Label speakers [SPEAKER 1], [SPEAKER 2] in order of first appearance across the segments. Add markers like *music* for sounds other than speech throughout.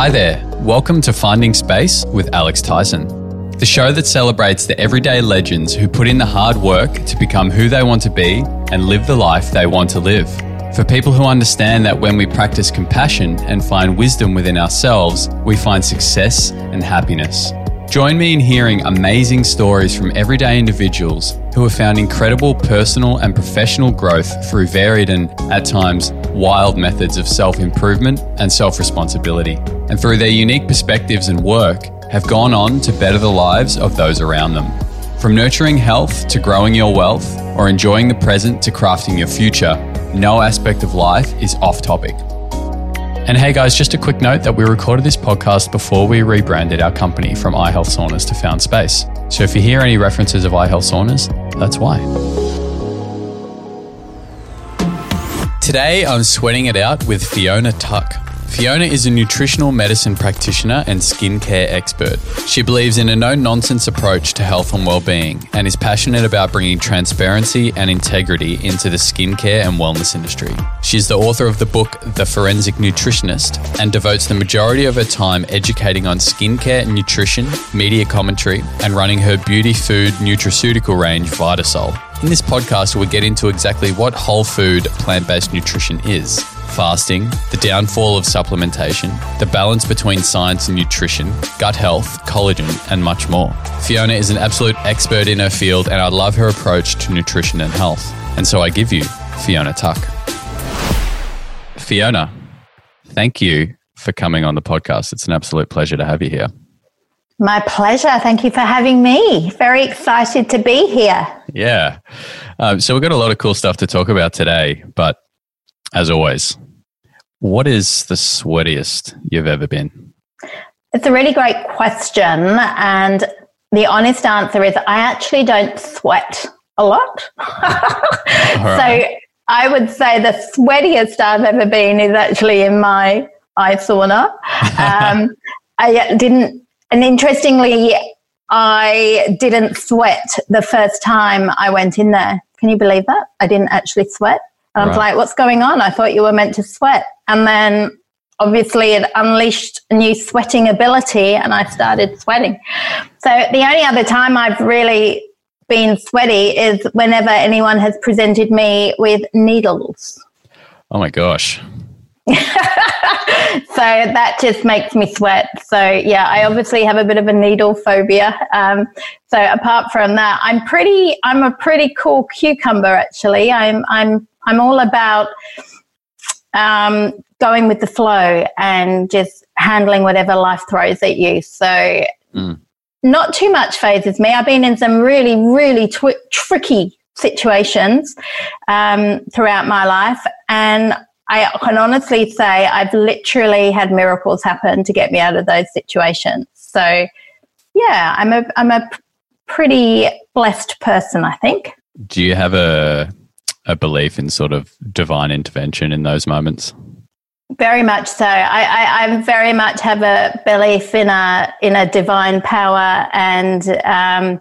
[SPEAKER 1] Hi there. Welcome to Finding Space with Alex Tyson, the show that celebrates the everyday legends who put in the hard work to become who they want to be and live the life they want to live. For people who understand that when we practice compassion and find wisdom within ourselves, we find success and happiness. Join me in hearing amazing stories from everyday individuals who have found incredible personal and professional growth through varied and, at times, wild methods of self improvement and self responsibility. And through their unique perspectives and work, have gone on to better the lives of those around them. From nurturing health to growing your wealth, or enjoying the present to crafting your future, no aspect of life is off topic. And hey guys, just a quick note that we recorded this podcast before we rebranded our company from iHealth Saunas to Found Space. So if you hear any references of iHealth Saunas, that's why. Today I'm sweating it out with Fiona Tuck. Fiona is a nutritional medicine practitioner and skincare expert. She believes in a no nonsense approach to health and well-being and is passionate about bringing transparency and integrity into the skincare and wellness industry. She's the author of the book The Forensic Nutritionist and devotes the majority of her time educating on skincare and nutrition, media commentary, and running her beauty food nutraceutical range Vitasol. In this podcast, we get into exactly what whole food plant based nutrition is fasting, the downfall of supplementation, the balance between science and nutrition, gut health, collagen, and much more. Fiona is an absolute expert in her field, and I love her approach to nutrition and health. And so I give you Fiona Tuck. Fiona, thank you for coming on the podcast. It's an absolute pleasure to have you here.
[SPEAKER 2] My pleasure. Thank you for having me. Very excited to be here.
[SPEAKER 1] Yeah. Um, so, we've got a lot of cool stuff to talk about today, but as always, what is the sweatiest you've ever been?
[SPEAKER 2] It's a really great question. And the honest answer is I actually don't sweat a lot. *laughs* right. So I would say the sweatiest I've ever been is actually in my eye sauna. *laughs* Um, I didn't, and interestingly, I didn't sweat the first time I went in there. Can you believe that? I didn't actually sweat. And I was like, what's going on? I thought you were meant to sweat. And then obviously it unleashed a new sweating ability and I started sweating. So the only other time I've really been sweaty is whenever anyone has presented me with needles.
[SPEAKER 1] Oh my gosh. *laughs*
[SPEAKER 2] so that just makes me sweat. So yeah, I obviously have a bit of a needle phobia. Um, so apart from that, I'm pretty. I'm a pretty cool cucumber. Actually, I'm. I'm I'm all about um, going with the flow and just handling whatever life throws at you. So, mm. not too much fazes me. I've been in some really, really tw- tricky situations um, throughout my life, and I can honestly say I've literally had miracles happen to get me out of those situations. So, yeah, I'm a I'm a pretty blessed person, I think.
[SPEAKER 1] Do you have a a belief in sort of divine intervention in those moments?
[SPEAKER 2] Very much so. I, I, I very much have a belief in a in a divine power, and um,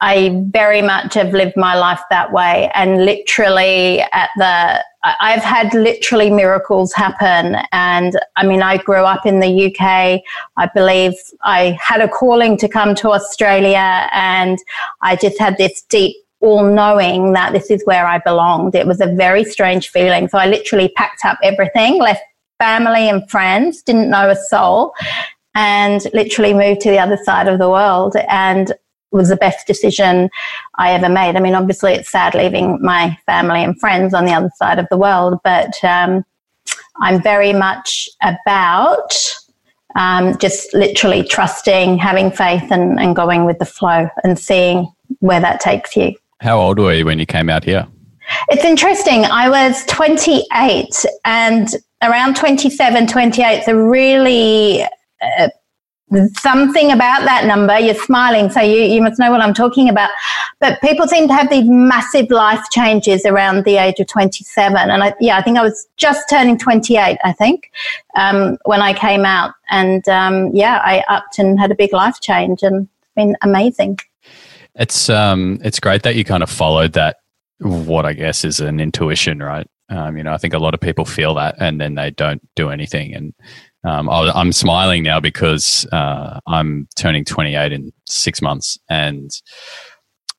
[SPEAKER 2] I very much have lived my life that way. And literally, at the I've had literally miracles happen. And I mean, I grew up in the UK. I believe I had a calling to come to Australia, and I just had this deep all knowing that this is where I belonged. It was a very strange feeling. So I literally packed up everything, left family and friends, didn't know a soul, and literally moved to the other side of the world. And was the best decision I ever made. I mean, obviously, it's sad leaving my family and friends on the other side of the world, but um, I'm very much about um, just literally trusting, having faith, and, and going with the flow and seeing where that takes you.
[SPEAKER 1] How old were you when you came out here?
[SPEAKER 2] It's interesting. I was 28 and around 27, 28 is a really uh, something about that number. You're smiling, so you, you must know what I'm talking about. But people seem to have these massive life changes around the age of 27. And I, yeah, I think I was just turning 28, I think, um, when I came out. And um, yeah, I upped and had a big life change and it's been amazing.
[SPEAKER 1] It's um, it's great that you kind of followed that. What I guess is an intuition, right? Um, you know, I think a lot of people feel that, and then they don't do anything. And um, I, am smiling now because uh, I'm turning 28 in six months, and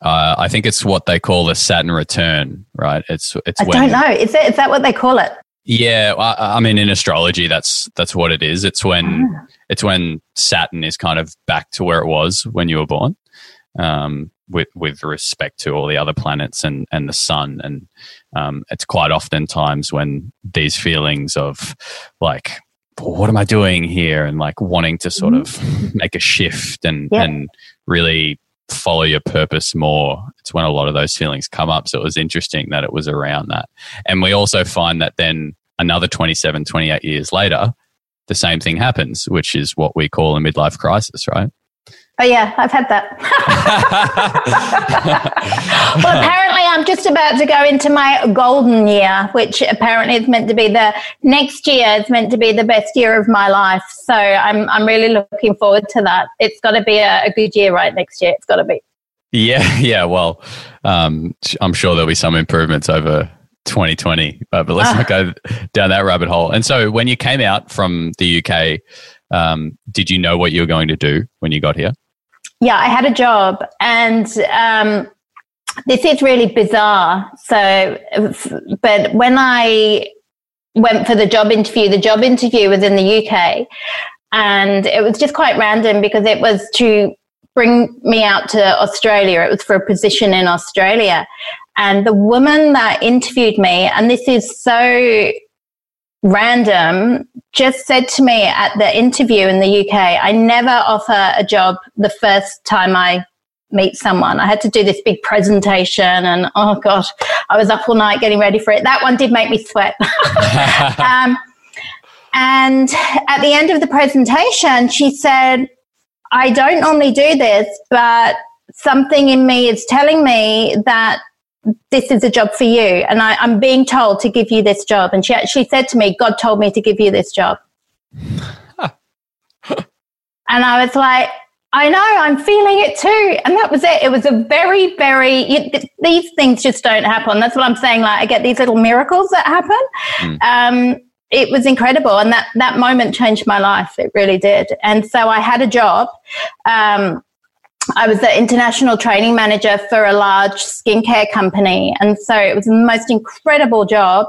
[SPEAKER 1] uh, I think it's what they call the Saturn return, right? It's it's.
[SPEAKER 2] I when, don't know. Is that is that what they call it?
[SPEAKER 1] Yeah, I, I, mean, in astrology, that's that's what it is. It's when oh. it's when Saturn is kind of back to where it was when you were born, um, with with respect to all the other planets and and the sun, and um, it's quite often times when these feelings of like what am I doing here? And like wanting to sort mm-hmm. of make a shift and, yeah. and really follow your purpose more. It's when a lot of those feelings come up. So it was interesting that it was around that. And we also find that then another 27, 28 years later, the same thing happens, which is what we call a midlife crisis, right?
[SPEAKER 2] Oh yeah, I've had that. *laughs* well, apparently I'm just about to go into my golden year, which apparently is meant to be the next year is meant to be the best year of my life. So I'm I'm really looking forward to that. It's got to be a, a good year, right? Next year, it's got to be.
[SPEAKER 1] Yeah, *laughs* yeah. Well, um, I'm sure there'll be some improvements over 2020, but, but let's not go *laughs* down that rabbit hole. And so, when you came out from the UK, um, did you know what you were going to do when you got here?
[SPEAKER 2] Yeah, I had a job and um, this is really bizarre. So, but when I went for the job interview, the job interview was in the UK and it was just quite random because it was to bring me out to Australia. It was for a position in Australia. And the woman that interviewed me, and this is so random just said to me at the interview in the UK, I never offer a job the first time I meet someone. I had to do this big presentation and oh gosh, I was up all night getting ready for it. That one did make me sweat. *laughs* um, and at the end of the presentation, she said, I don't normally do this, but something in me is telling me that this is a job for you. And I, am being told to give you this job. And she actually said to me god told me to give you this job. *laughs* And i was like i know i'm feeling it too. And that was it. It was a very very you, these things just don't happen. That's what i'm saying. Like i get these little miracles that happen. Mm. um, it was incredible. And that that moment changed my life. It really did. And so i had a job um, I was the international training manager for a large skincare company. And so it was the most incredible job.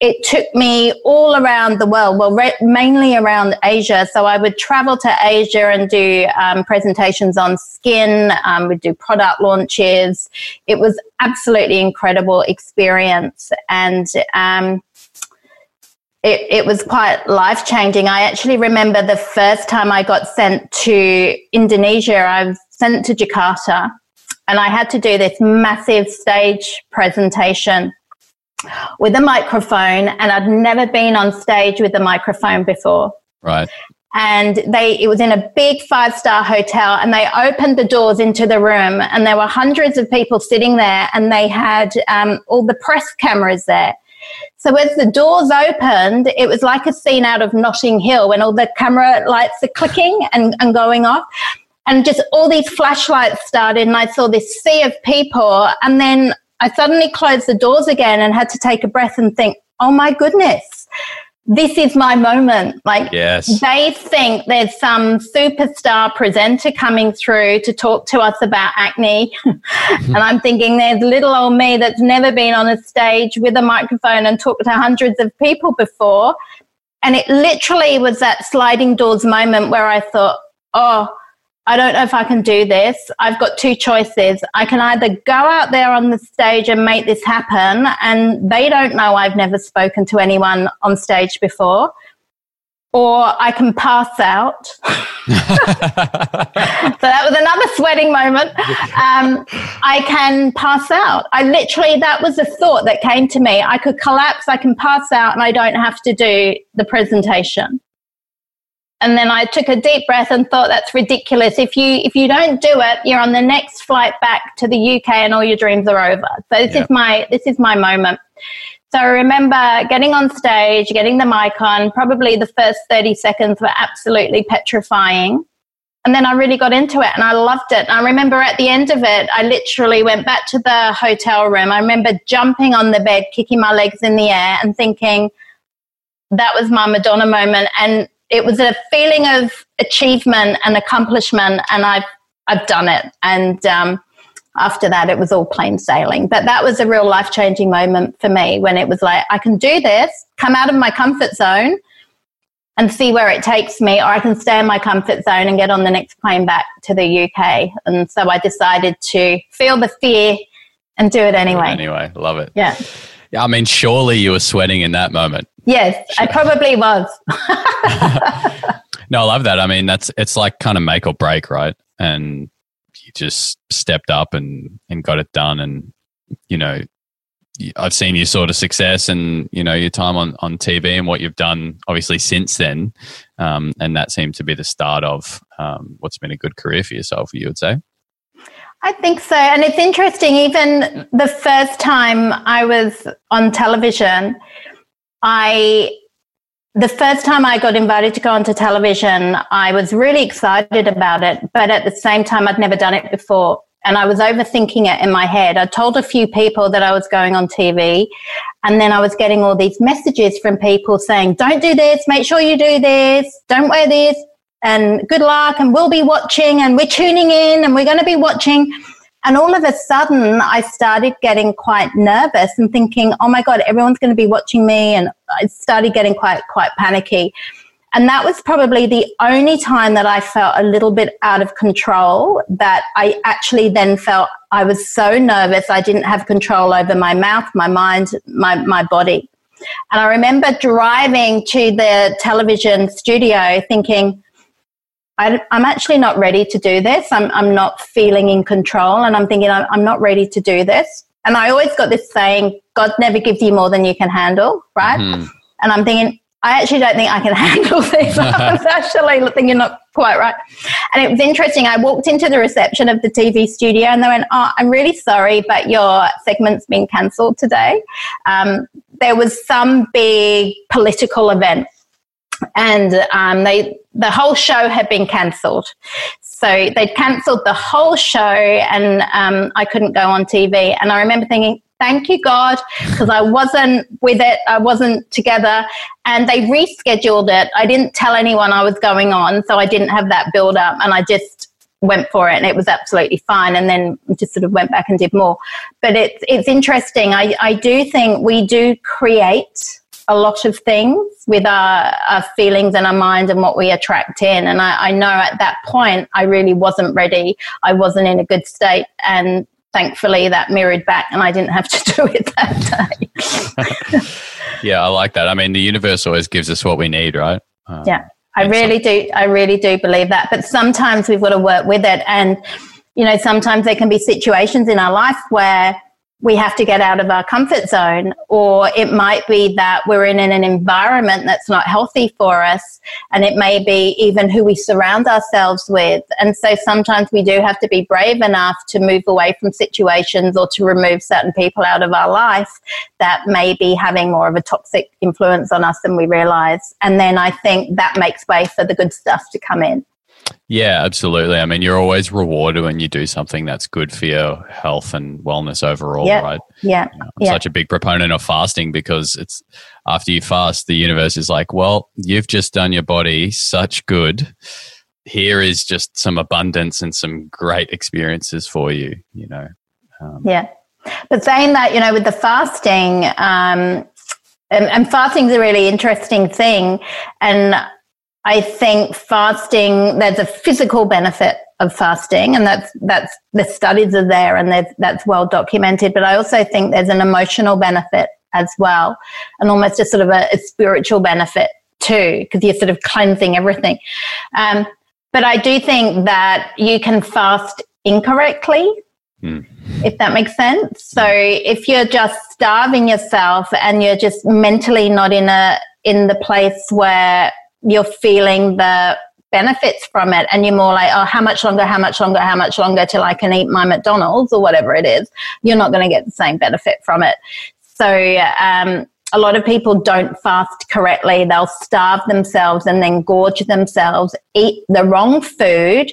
[SPEAKER 2] It took me all around the world, well, re- mainly around Asia. So I would travel to Asia and do um, presentations on skin, um, we'd do product launches. It was absolutely incredible experience. And, um, it, it, was quite life changing. I actually remember the first time I got sent to Indonesia. I was sent to Jakarta and I had to do this massive stage presentation with a microphone and I'd never been on stage with a microphone before.
[SPEAKER 1] Right.
[SPEAKER 2] And they it was in a big five-star hotel and they opened the doors into the room and there were hundreds of people sitting there and they had um, all the press cameras there. So as the doors opened, it was like a scene out of Notting Hill when all the camera lights are clicking and, and going off and just all these flashlights started and I saw this sea of people and then I suddenly closed the doors again and had to take a breath and think, oh my goodness, this is my moment. Like
[SPEAKER 1] yes.
[SPEAKER 2] they think there's some superstar presenter coming through to talk to us about acne. *laughs* and I'm thinking there's little old me that's never been on a stage with a microphone and talked to hundreds of people before. And it literally was that sliding doors moment where I thought, oh, I don't know if I can do this. I've got two choices. I can either go out there on the stage and make this happen, and they don't know I've never spoken to anyone on stage before, or I can pass out. *laughs* so that was another sweating moment. Um, I can pass out. I literally, that was a thought that came to me. I could collapse, I can pass out, and I don't have to do the presentation and then I took a deep breath and thought that's ridiculous. If you if you don't do it, you're on the next flight back to the UK and all your dreams are over. So this yeah. is my this is my moment. So I remember getting on stage, getting the mic on, probably the first 30 seconds were absolutely petrifying. And then I really got into it and I loved it. And I remember at the end of it, I literally went back to the hotel room. I remember jumping on the bed, kicking my legs in the air and thinking, that was my Madonna moment. And it was a feeling of achievement and accomplishment, and I've I've done it. And um, after that, it was all plain sailing. But that was a real life changing moment for me when it was like, I can do this, come out of my comfort zone and see where it takes me, or I can stay in my comfort zone and get on the next plane back to the UK. And so I decided to feel the fear and do it anyway.
[SPEAKER 1] Anyway, love it.
[SPEAKER 2] Yeah.
[SPEAKER 1] Yeah, I mean, surely you were sweating in that moment.
[SPEAKER 2] Yes, I probably was. *laughs*
[SPEAKER 1] no, I love that. I mean, that's it's like kind of make or break, right? And you just stepped up and and got it done, and you know, I've seen your sort of success and you know your time on on TV and what you've done, obviously since then, um, and that seemed to be the start of um, what's been a good career for yourself. You would say.
[SPEAKER 2] I think so. And it's interesting, even the first time I was on television, I the first time I got invited to go onto television, I was really excited about it, but at the same time I'd never done it before. And I was overthinking it in my head. I told a few people that I was going on TV, and then I was getting all these messages from people saying, Don't do this, make sure you do this, don't wear this, and good luck and we'll be watching and we're tuning in and we're going to be watching and all of a sudden i started getting quite nervous and thinking oh my god everyone's going to be watching me and i started getting quite quite panicky and that was probably the only time that I felt a little bit out of control, that I actually then felt I was so nervous, I didn't have control over my mouth, my mind, my, my body. And I remember driving to the television studio thinking, I, am actually not ready to do this. I'm, I'm not feeling in control. And I'm thinking, I'm, I'm not ready to do this. And I always got this saying, God never gives you more than you can handle, right? Mm-hmm. And I'm thinking, I actually don't think I can *laughs* handle this. I was *laughs* actually thinking you're not quite right. And it was interesting. I walked into the reception of the TV studio and they went, Oh, I'm really sorry, but your segment's been cancelled today. Um, there was some big political event and um, they the whole show had been cancelled. So they'd cancelled the whole show, and um, I couldn't go on TV. And I remember thinking, "Thank you, God," because I wasn't with it. I wasn't together, and they rescheduled it. I didn't tell anyone I was going on, so I didn't have that build up, and I just went for it and it was absolutely fine and then just sort of went back and did more but it's it's interesting i i do think we do create a lot of things with our, our, feelings and our mind and what we attract in. And I, I, know at that point I really wasn't ready. I wasn't in a good state. And thankfully that mirrored back and I didn't have to *laughs* do it that
[SPEAKER 1] day. *laughs* yeah, I like that. I mean, the universe always gives us what we need, right?
[SPEAKER 2] Um, yeah, I really do. I really do believe that. But sometimes we've got to work with it. And, you know, sometimes there can be situations in our life where we have to get out of our comfort zone, or it might be that we're in an environment that's not healthy for us, and it may be even who we surround ourselves with. And so sometimes we do have to be brave enough to move away from situations or to remove certain people out of our life that may be having more of a toxic influence on us than we realize. And then I think that makes way for the good stuff to come in.
[SPEAKER 1] Yeah, absolutely. I mean, you're always rewarded when you do something that's good for your health and wellness overall,
[SPEAKER 2] yep.
[SPEAKER 1] right?
[SPEAKER 2] Yeah.
[SPEAKER 1] You know, I'm such a big proponent of fasting because it's after you fast, the universe is like, well, you've just done your body such good. Here is just some abundance and some great experiences for you, you know.
[SPEAKER 2] Um, yeah. But saying that, you know, with the fasting, um, and, and fasting is a really interesting thing. And I think fasting, there's a physical benefit of fasting, and that's that's the studies are there, and that's well documented. But I also think there's an emotional benefit as well, and almost a sort of a, a spiritual benefit too, because you're sort of cleansing everything. Um, but I do think that you can fast incorrectly, mm. if that makes sense. So if you're just starving yourself and you're just mentally not in a in the place where you're feeling the benefits from it and you're more like oh how much longer how much longer how much longer till i can eat my mcdonald's or whatever it is you're not going to get the same benefit from it. So um, a lot of people don't fast correctly. They'll starve themselves and then gorge themselves eat the wrong food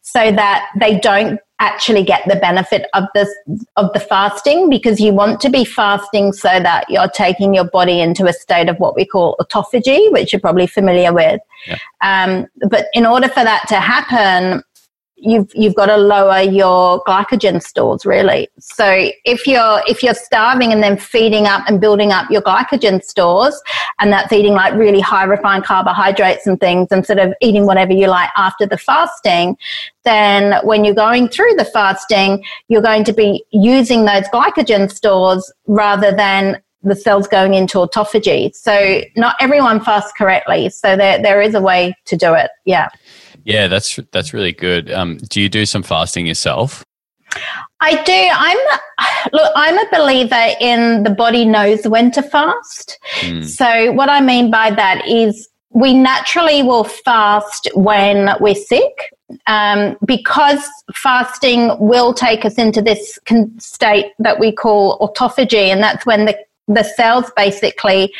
[SPEAKER 2] so that they don't actually get the benefit of this of the fasting because you want to be fasting so that you're taking your body into a state of what we call autophagy, which you're probably familiar with. Yeah. Um, but in order for that to happen, you've you've got to lower your glycogen stores really so if you're if you're starving and then feeding up and building up your glycogen stores and that's eating like really high refined carbohydrates and things and sort of eating whatever you like after the fasting then when you're going through the fasting you're going to be using those glycogen stores rather than the cells going into autophagy. So not everyone fasts correctly. So there, there is a way to do it. Yeah.
[SPEAKER 1] Yeah, that's that's really good. Um, do you do some fasting yourself?
[SPEAKER 2] I do. I'm *sighs* look. I'm a believer in the body knows when to fast. Mm. So what I mean by that is we naturally will fast when we're sick um, because fasting will take us into this state that we call autophagy, and that's when the the cells basically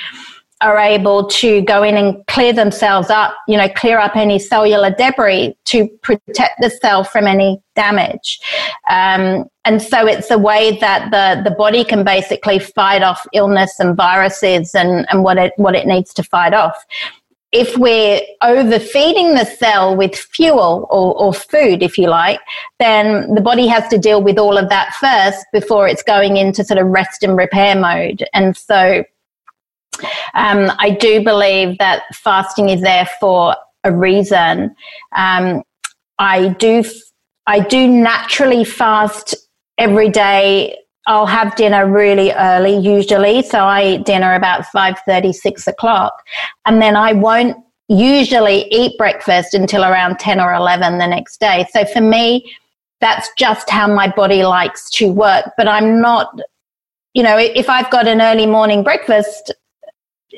[SPEAKER 2] are able to go in and clear themselves up, you know, clear up any cellular debris to protect the cell from any damage. Um, and so it's a way that the, the body can basically fight off illness and viruses and, and what it what it needs to fight off. If we're overfeeding the cell with fuel or, or food, if you like, then the body has to deal with all of that first before it's going into sort of rest and repair mode. And so um, I do believe that fasting is there for a reason. Um, I do, I do naturally fast every day. I'll have dinner really early usually, so I eat dinner about five thirty, six o'clock, and then I won't usually eat breakfast until around ten or eleven the next day. So for me, that's just how my body likes to work. But I'm not, you know, if I've got an early morning breakfast,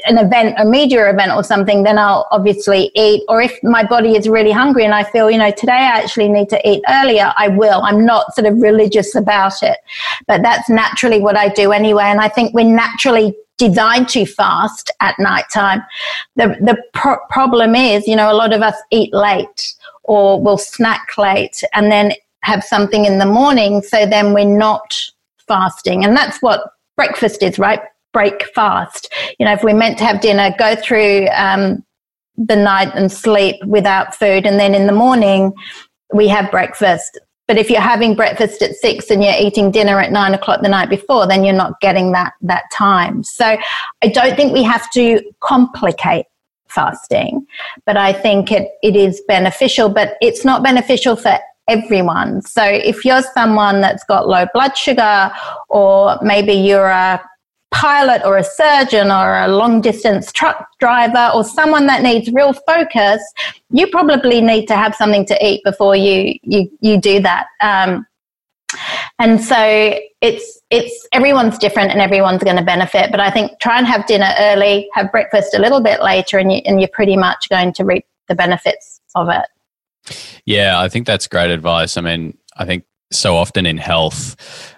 [SPEAKER 2] an event, a media event or something, then I'll obviously eat. Or if my body is really hungry and I feel, you know, today I actually need to eat earlier, I will. I'm not sort of religious about it, but that's naturally what I do anyway. And I think we're naturally designed to fast at night time. The, the pro- problem is, you know, a lot of us eat late or will snack late and then have something in the morning. So then we're not fasting. And that's what breakfast is, right? Break fast. You know, if we're meant to have dinner, go through um, the night and sleep without food, and then in the morning we have breakfast. But if you're having breakfast at six and you're eating dinner at nine o'clock the night before, then you're not getting that that time. So I don't think we have to complicate fasting, but I think it, it is beneficial, but it's not beneficial for everyone. So if you're someone that's got low blood sugar or maybe you're a pilot or a surgeon or a long distance truck driver or someone that needs real focus, you probably need to have something to eat before you you you do that. Um, and so it's it's everyone's different and everyone's going to benefit. But I think try and have dinner early, have breakfast a little bit later, and you and you're pretty much going to reap the benefits of it.
[SPEAKER 1] Yeah, I think that's great advice. I mean, I think so often in health.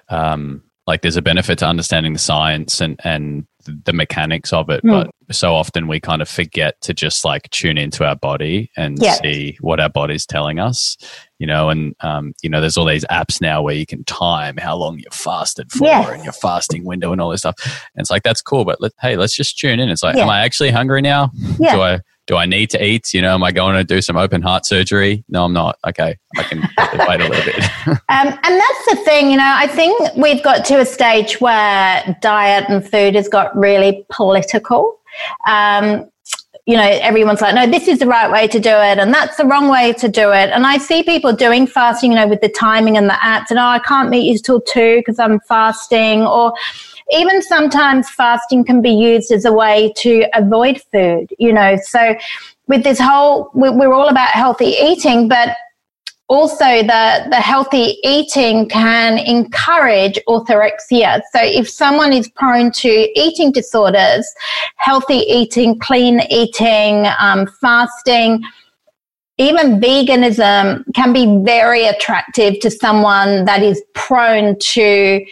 [SPEAKER 1] Um, like there's a benefit to understanding the science and and the mechanics of it mm. but so often we kind of forget to just like tune into our body and yeah. see what our body's telling us you know and um, you know there's all these apps now where you can time how long you're fasted for yes. and your fasting window and all this stuff and it's like that's cool but let, hey let's just tune in it's like yeah. am i actually hungry now yeah. do i do I need to eat? You know, am I going to do some open heart surgery? No, I'm not. Okay, I can wait a little bit. *laughs*
[SPEAKER 2] um, and that's the thing, you know, I think we've got to a stage where diet and food has got really political. Um, you know, everyone's like, no, this is the right way to do it, and that's the wrong way to do it. And I see people doing fasting, you know, with the timing and the apps, and oh, I can't meet you till two because I'm fasting, or even sometimes fasting can be used as a way to avoid food, you know. So with this whole, we're all about healthy eating, but also the, the healthy eating can encourage orthorexia. So if someone is prone to eating disorders, healthy eating, clean eating, um, fasting, even veganism can be very attractive to someone that is prone to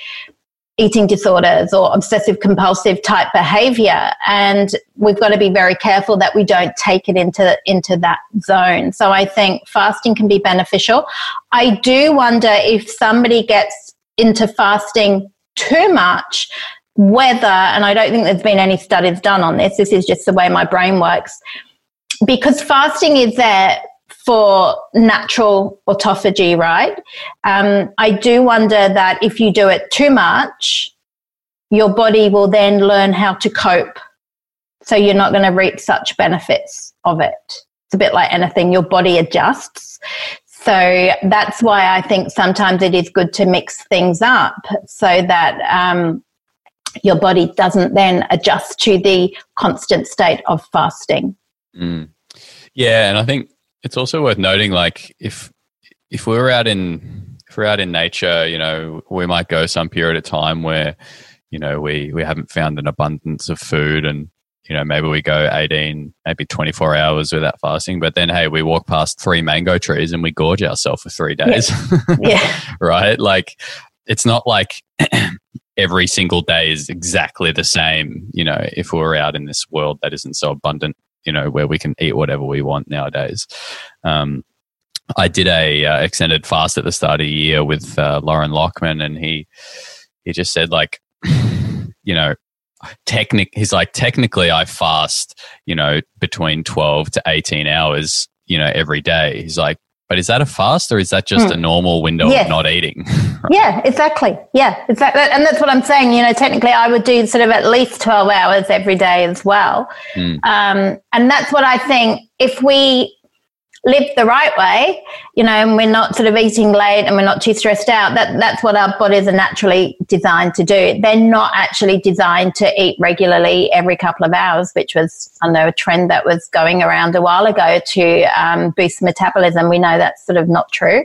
[SPEAKER 2] eating disorders or obsessive compulsive type behavior. And we've got to be very careful that we don't take it into into that zone. So i think fasting can be beneficial. I do wonder if somebody gets into fasting too much whether and i don't think there's been any studies done on this this is just the way my brain works because fasting is there for natural autophagy, right? Um, I do wonder that if you do it too much, your body will then learn how to cope. So you're not going to reap such benefits of it. It's a bit like anything, your body adjusts. So that's why I think sometimes it is good to mix things up so that um, your body doesn't then adjust to the constant state of fasting.
[SPEAKER 1] Mm. Yeah, and I think it's also worth noting, like if if we're out in if we're out in nature, you know, we might go some period of time where you know we we haven't found an abundance of food and you know maybe we go 18 maybe 24 hours without fasting but then hey we walk past three mango trees and we gorge ourselves for three days
[SPEAKER 2] yeah, *laughs* yeah.
[SPEAKER 1] right? Like it's not like *clears throat* every single day is exactly the same you know if we're out in this world that isn't so abundant you know where we can eat whatever we want nowadays. Um, I did a uh, extended fast at the start of the year with uh, Loren Lockman, and he he just said like, *sighs* you know, technic. He's like technically I fast, you know, between twelve to eighteen hours, you know, every day. He's like, but is that a fast or is that just mm. a normal window of not eating? *laughs*
[SPEAKER 2] yeah, exactly. Yeah, exactly. And that's what I'm saying. You know, technically, I would do sort of at least 12 hours every day as well. Mm. Um, and that's what I think if we live the right way, you know, and we're not sort of eating late and we're not too stressed out, that, that's what our bodies are naturally designed to do. They're not actually designed to eat regularly every couple of hours, which was, I know, a trend that was going around a while ago to um, boost metabolism. We know that's sort of not true.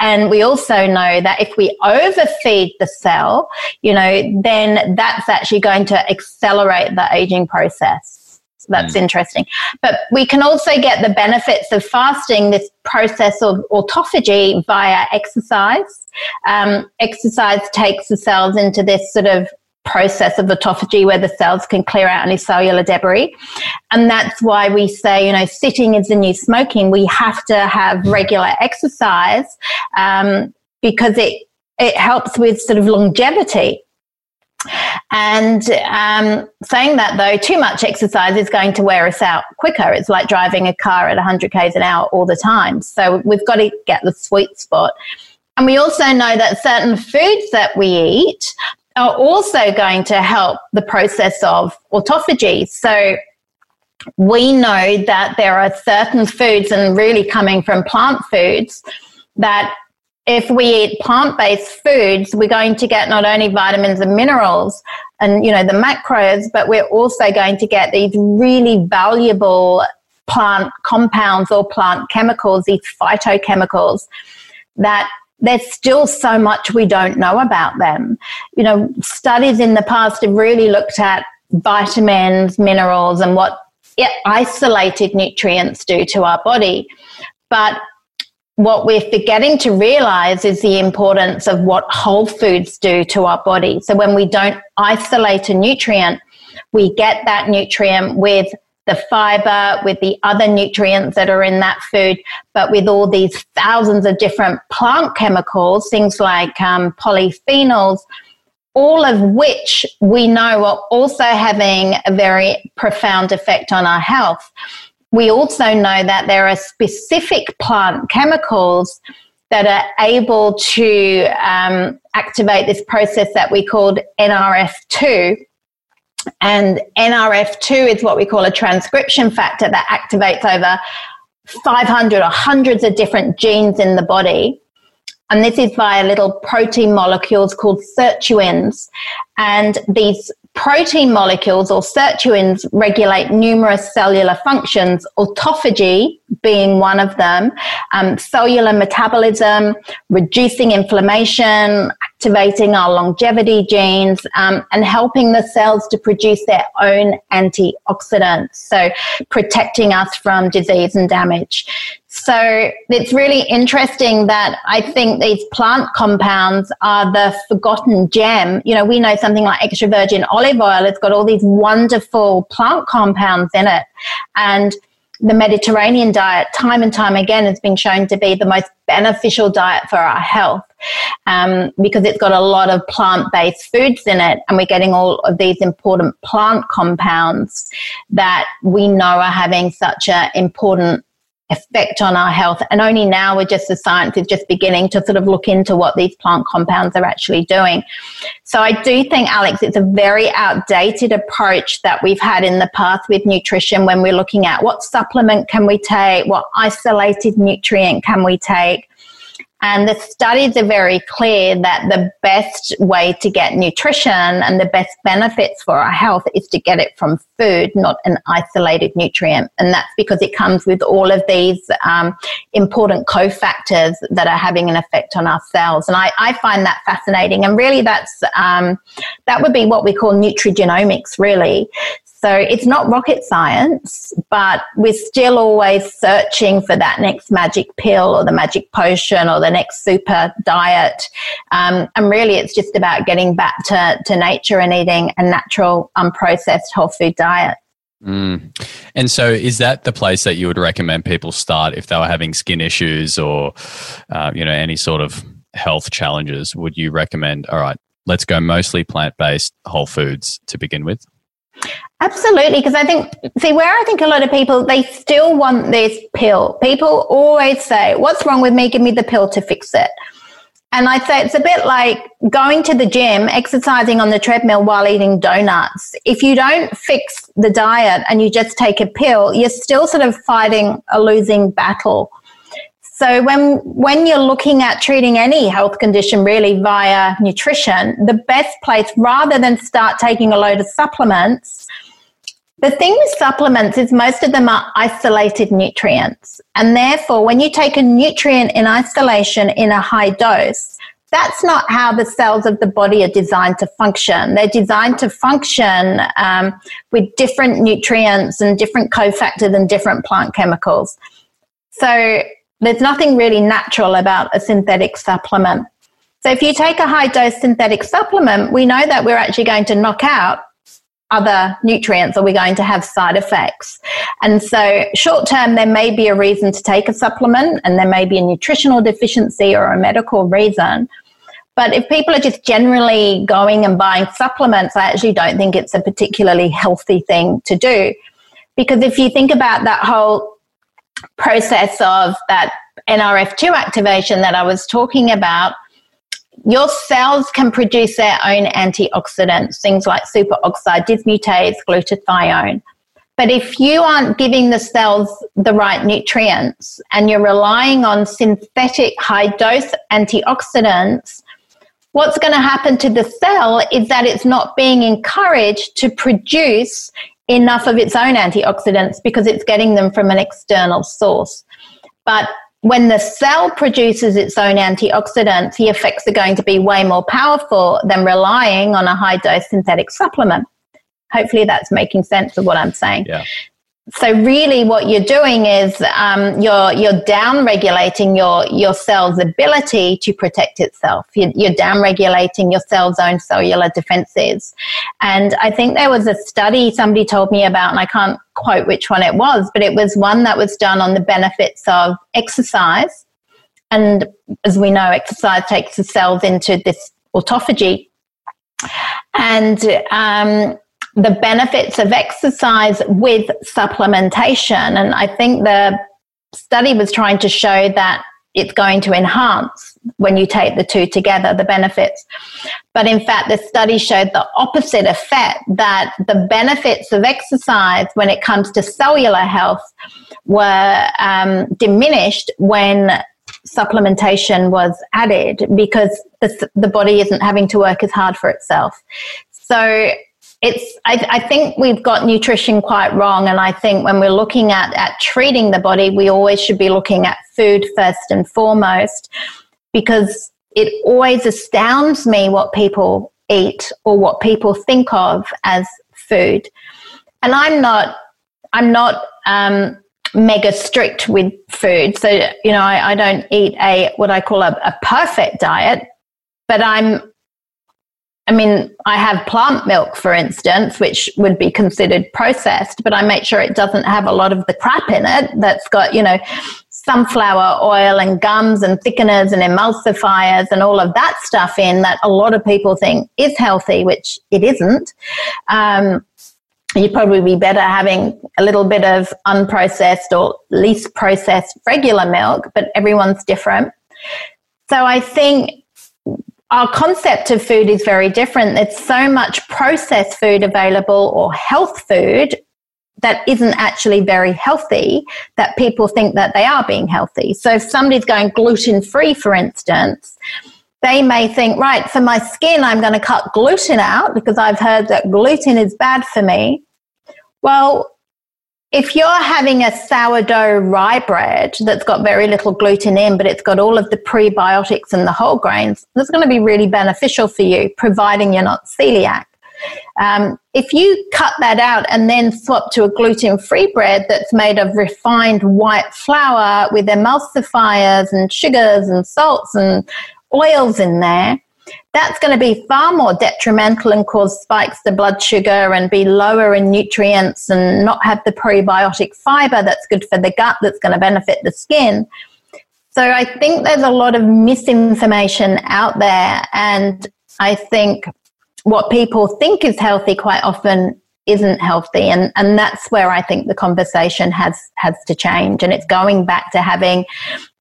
[SPEAKER 2] And we also know that if we overfeed the cell, you know, then that's actually going to accelerate the aging process. So that's mm. interesting. But we can also get the benefits of fasting, this process of autophagy via exercise. Um, exercise takes the cells into this sort of process of autophagy where the cells can clear out any cellular debris. And that's why we say, you know, sitting is the new smoking. We have to have regular exercise um, because it, it helps with sort of longevity. And um, saying that though, too much exercise is going to wear us out quicker. It's like driving a car at 100 k's an hour all the time. So we've got to get the sweet spot. And we also know that certain foods that we eat are also going to help the process of autophagy. So we know that there are certain foods, and really coming from plant foods, that if we eat plant-based foods, we're going to get not only vitamins and minerals and you know the macros, but we're also going to get these really valuable plant compounds or plant chemicals, these phytochemicals that there's still so much we don't know about them. You know, studies in the past have really looked at vitamins, minerals, and what isolated nutrients do to our body. But what we're forgetting to realize is the importance of what whole foods do to our body. So when we don't isolate a nutrient, we get that nutrient with the fiber, with the other nutrients that are in that food, but with all these thousands of different plant chemicals, things like um, polyphenols, all of which we know are also having a very profound effect on our health we also know that there are specific plant chemicals that are able to um, activate this process that we called NRF2. And NRF2 is what we call a transcription factor that activates over 500 or hundreds of different genes in the body. And this is via little protein molecules called sirtuins. And these Protein molecules or sirtuins regulate numerous cellular functions, autophagy being one of them, um, cellular metabolism, reducing inflammation, activating our longevity genes, um, and helping the cells to produce their own antioxidants. So protecting us from disease and damage. So it's really interesting that I think these plant compounds are the forgotten gem. You know, we know something like extra virgin olive oil, it's got all these wonderful plant compounds in it. And the Mediterranean diet, time and time again, has been shown to be the most beneficial diet for our health um, because it's got a lot of plant based foods in it, and we're getting all of these important plant compounds that we know are having such an important effect on our health. And only now we're just, the science is just beginning to sort of look into what these plant compounds are actually doing. So I do think, Alex, it's a very outdated approach that we've had in the past with nutrition when we're looking at what supplement can we take, what isolated nutrient can we take. And the studies are very clear that the best way to get nutrition and the best benefits for our health is to get it from food, not an isolated nutrient. And that's because it comes with all of these um, important cofactors that are having an effect on our cells. And I, I find that fascinating. And really, that's um, that would be what we call nutrigenomics, really. So it's not rocket science, but we're still always searching for that next magic pill or the magic potion or the next super diet. Um, and really, it's just about getting back to, to nature and eating a natural, unprocessed whole food diet.
[SPEAKER 1] Mm. And so, is that the place that you would recommend people start if they were having skin issues or, uh, you know, any sort of health challenges? Would you recommend, all right, let's go mostly plant based whole foods to begin with?
[SPEAKER 2] Absolutely, because I think, see, where I think a lot of people, they still want this pill. People always say, What's wrong with me? Give me the pill to fix it. And I'd say it's a bit like going to the gym, exercising on the treadmill while eating donuts. If you don't fix the diet and you just take a pill, you're still sort of fighting a losing battle. So when when you're looking at treating any health condition really via nutrition, the best place rather than start taking a load of supplements, the thing with supplements is most of them are isolated nutrients. And therefore, when you take a nutrient in isolation in a high dose, that's not how the cells of the body are designed to function. They're designed to function um, with different nutrients and different cofactors and different plant chemicals. So there's nothing really natural about a synthetic supplement. So if you take a high dose synthetic supplement, we know that we're actually going to knock out other nutrients or we're going to have side effects. And so, short term, there may be a reason to take a supplement and there may be a nutritional deficiency or a medical reason. But if people are just generally going and buying supplements, I actually don't think it's a particularly healthy thing to do. Because if you think about that whole process of that NRF2 activation that I was talking about, your cells can produce their own antioxidants, things like superoxide dismutase, glutathione. But if you aren't giving the cells the right nutrients and you're relying on synthetic high dose antioxidants, what's going to happen to the cell is that it's not being encouraged to produce enough of its own antioxidants because it's getting them from an external source. But when the cell produces its own antioxidants, the effects are going to be way more powerful than relying on a high dose synthetic supplement. Hopefully, that's making sense of what I'm saying.
[SPEAKER 1] Yeah
[SPEAKER 2] so really what you're doing is um, you're you're down regulating your your cell's ability to protect itself. You're, you're down regulating your cell's own cellular defenses. And i think there was a study somebody told me about and i can't quote which one it was but it was one that was done on the benefits of exercise. And as we know exercise takes the cells into this autophagy. And um, the benefits of exercise with supplementation. And I think the study was trying to show that it's going to enhance when you take the two together, the benefits. But in fact, the study showed the opposite effect that the benefits of exercise when it comes to cellular health were um, diminished when supplementation was added because the, the body isn't having to work as hard for itself. So it's I, I, think we've got nutrition quite wrong and i think when we're looking at, at treating the body we always should be looking at food first and foremost because it always astounds me what people eat or what people think of as food and i'm not i'm not um, mega strict with food. So, you know, I, I don't eat a what I call a, a perfect diet, but I'm I mean, I have plant milk, for instance, which would be considered processed, but I make sure it doesn't have a lot of the crap in it that's got, you know, sunflower oil and gums and thickeners and emulsifiers and all of that stuff in that a lot of people think is healthy, which it isn't. Um, you'd probably be better having a little bit of unprocessed or least processed regular milk, but everyone's different. So I think our concept of food is very different. There's so much processed food available or health food that isn't actually very healthy that people think that they are being healthy. So if somebody's going gluten free, for instance, they may think, right, for my skin, I'm going to cut gluten out because I've heard that gluten is bad for me. Well, if you're having a sourdough rye bread that's got very little gluten in, but it's got all of the prebiotics and the whole grains, that's going to be really beneficial for you, providing you're not celiac. Um, if you cut that out and then swap to a gluten free bread that's made of refined white flour with emulsifiers and sugars and salts and oils in there, that's going to be far more detrimental and cause spikes to blood sugar and be lower in nutrients and not have the prebiotic fiber that's good for the gut that's going to benefit the skin. So I think there's a lot of misinformation out there and I think what people think is healthy quite often isn't healthy and and that's where I think the conversation has has to change and it's going back to having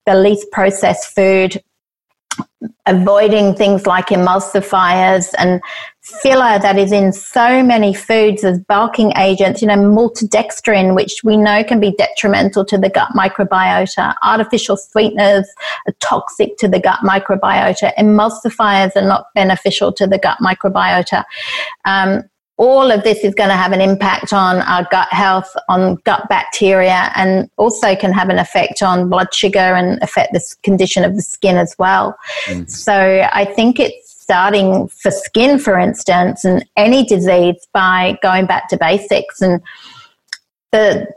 [SPEAKER 2] the least processed food avoiding things like emulsifiers and filler that is in so many foods as bulking agents, you know, maltodextrin, which we know can be detrimental to the gut microbiota. Artificial sweeteners are toxic to the gut microbiota. Emulsifiers are not beneficial to the gut microbiota. Um, all of this is going to have an impact on our gut health, on gut bacteria, and also can have an effect on blood sugar and affect the condition of the skin as well. Mm. So I think it's starting for skin, for instance, and any disease by going back to basics and the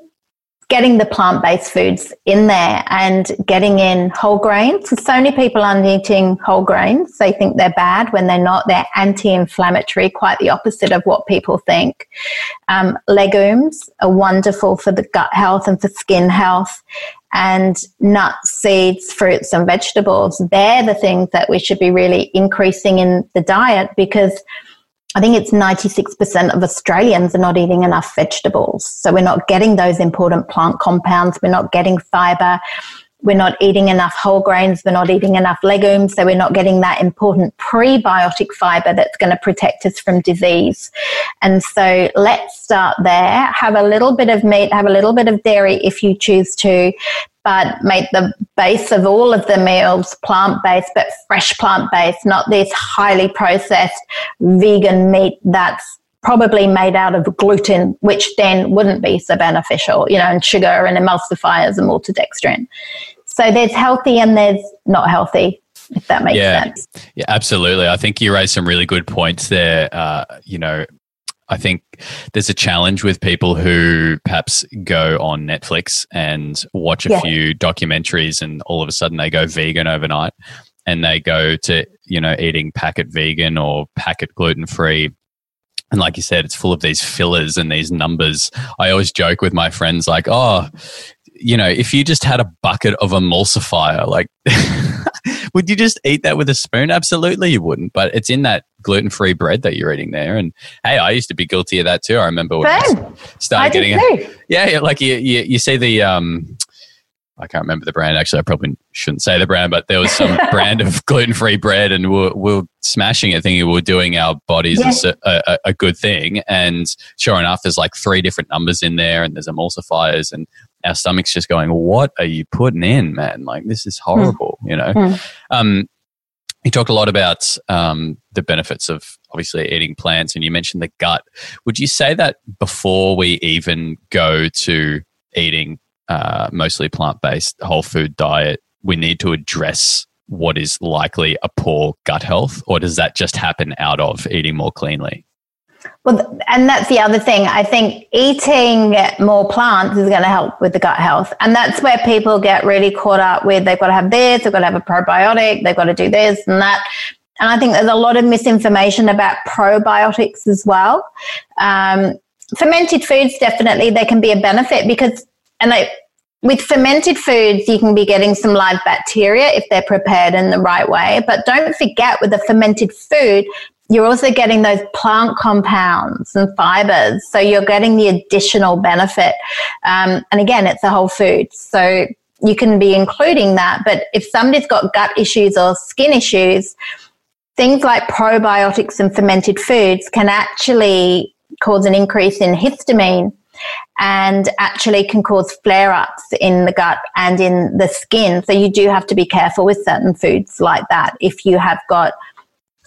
[SPEAKER 2] getting the plant based foods in there and getting in whole grains. So many people aren't eating whole grains. They think they're bad when they're not. They're anti inflammatory, quite the opposite of what people think. Um, legumes are wonderful for the gut health and for skin health. And nuts, seeds, fruits, and vegetables, they're the things that we should be really increasing in the diet because I think it's 96% of Australians are not eating enough vegetables. So we're not getting those important plant compounds. We're not getting fiber. We're not eating enough whole grains. We're not eating enough legumes. So we're not getting that important prebiotic fiber that's going to protect us from disease. And so let's start there. Have a little bit of meat, have a little bit of dairy if you choose to, but make the base of all of the meals plant based, but fresh plant based, not this highly processed vegan meat that's probably made out of gluten, which then wouldn't be so beneficial, you know, and sugar and emulsifiers and maltodextrin. So there's healthy and there's not healthy if that makes
[SPEAKER 1] yeah.
[SPEAKER 2] sense.
[SPEAKER 1] Yeah, absolutely. I think you raised some really good points there. Uh, you know, I think there's a challenge with people who perhaps go on Netflix and watch a yeah. few documentaries and all of a sudden they go vegan overnight and they go to, you know, eating packet vegan or packet gluten free. And like you said, it's full of these fillers and these numbers. I always joke with my friends, like, oh, you know, if you just had a bucket of emulsifier, like, *laughs* would you just eat that with a spoon? Absolutely, you wouldn't. But it's in that gluten free bread that you're eating there. And hey, I used to be guilty of that too. I remember when
[SPEAKER 2] Same. I
[SPEAKER 1] started I getting it. Yeah, like you, you, you see the, um, I can't remember the brand. Actually, I probably shouldn't say the brand, but there was some *laughs* brand of gluten free bread, and we're, we're smashing it, thinking we're doing our bodies a, a, a, good thing. And sure enough, there's like three different numbers in there, and there's emulsifiers, and our stomachs just going, "What are you putting in, man? Like this is horrible," mm. you know. Mm. Um, you talked a lot about um, the benefits of obviously eating plants, and you mentioned the gut. Would you say that before we even go to eating uh, mostly plant based whole food diet, we need to address what is likely a poor gut health, or does that just happen out of eating more cleanly?
[SPEAKER 2] Well, and that's the other thing. I think eating more plants is going to help with the gut health. And that's where people get really caught up with they've got to have this, they've got to have a probiotic, they've got to do this and that. And I think there's a lot of misinformation about probiotics as well. Um, fermented foods, definitely, they can be a benefit because, and with fermented foods, you can be getting some live bacteria if they're prepared in the right way. But don't forget, with a fermented food, you're also getting those plant compounds and fibers. So you're getting the additional benefit. Um, and again, it's a whole food. So you can be including that. But if somebody's got gut issues or skin issues, things like probiotics and fermented foods can actually cause an increase in histamine and actually can cause flare ups in the gut and in the skin. So you do have to be careful with certain foods like that if you have got